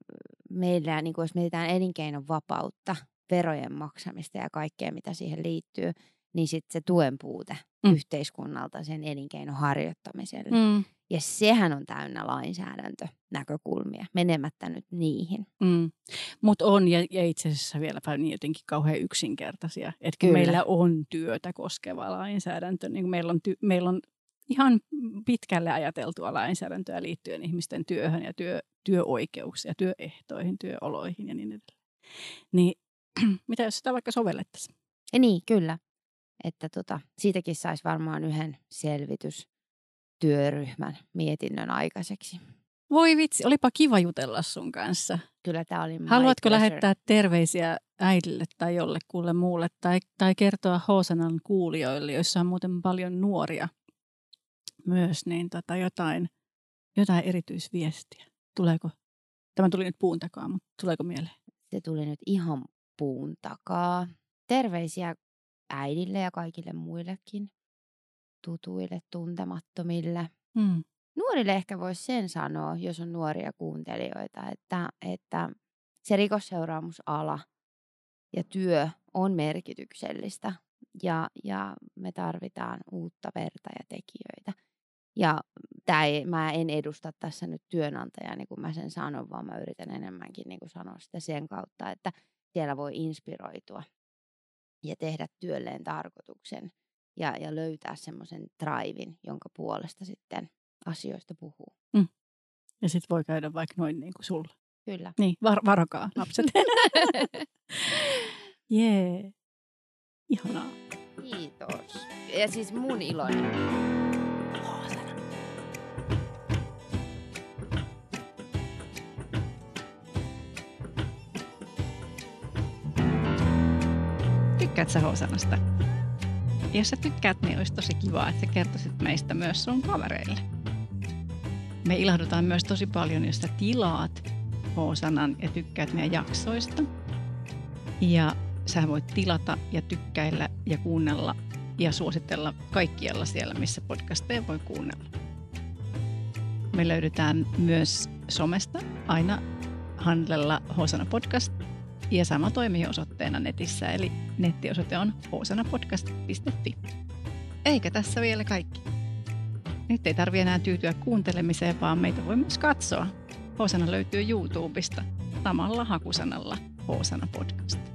meillä, niin kuin jos mietitään elinkeinon vapautta, verojen maksamista ja kaikkea, mitä siihen liittyy, niin sitten se tuen puute mm. yhteiskunnalta sen elinkeinon harjoittamiselle. Mm. Ja sehän on täynnä lainsäädäntönäkökulmia, menemättä nyt niihin. Mm. Mutta on, ja, ja itse asiassa vieläpä niin jotenkin kauhean yksinkertaisia. Että meillä on työtä koskeva lainsäädäntö, niin meillä, on ty- meillä on ihan pitkälle ajateltua lainsäädäntöä liittyen ihmisten työhön ja työ, työoikeuksiin työehtoihin, työoloihin ja niin edelleen. Niin mitä jos sitä vaikka sovellettaisiin? Ja niin, kyllä. Että tota, siitäkin saisi varmaan yhden selvitystyöryhmän mietinnön aikaiseksi. Voi vitsi, olipa kiva jutella sun kanssa. Kyllä tämä oli Haluatko lähettää terveisiä äidille tai jollekulle muulle tai, tai kertoa Hosanan kuulijoille, joissa on muuten paljon nuoria myös, niin tota jotain, jotain erityisviestiä? Tuleeko? Tämä tuli nyt puun takaa, mutta tuleeko mieleen? Se tuli nyt ihan puun takaa. Terveisiä äidille ja kaikille muillekin tutuille, tuntemattomille. Hmm. Nuorille ehkä voisi sen sanoa, jos on nuoria kuuntelijoita, että, että se rikosseuraamusala ja työ on merkityksellistä ja, ja me tarvitaan uutta verta ja tekijöitä. Ja tää ei, mä en edusta tässä nyt työnantajaa, niin kuin mä sen sanon, vaan mä yritän enemmänkin niin kuin sanoa sitä sen kautta, että siellä voi inspiroitua ja tehdä työlleen tarkoituksen ja, ja löytää semmoisen traivin, jonka puolesta sitten asioista puhuu. Mm. Ja sitten voi käydä vaikka noin niin kuin sulla. Kyllä. Niin, var- varokaa lapset. Jee. yeah. Ihanaa. Kiitos. Ja siis mun iloni. Tykkäät sä Hosanasta? Jos sä tykkäät, niin olisi tosi kiva, että sä kertoisit meistä myös sun kavereille. Me ilahdutaan myös tosi paljon, jos sä tilaat Hosanan ja tykkäät meidän jaksoista. Ja sä voit tilata ja tykkäillä ja kuunnella ja suositella kaikkialla siellä, missä podcasteja voi kuunnella. Me löydetään myös somesta aina handlella Hosana Podcast ja sama toimii osoitteena netissä, eli nettiosoite on hosanapodcast.fi. Eikä tässä vielä kaikki. Nyt ei tarvi enää tyytyä kuuntelemiseen, vaan meitä voi myös katsoa. Hosana löytyy YouTubesta samalla hakusanalla Hosana Podcast.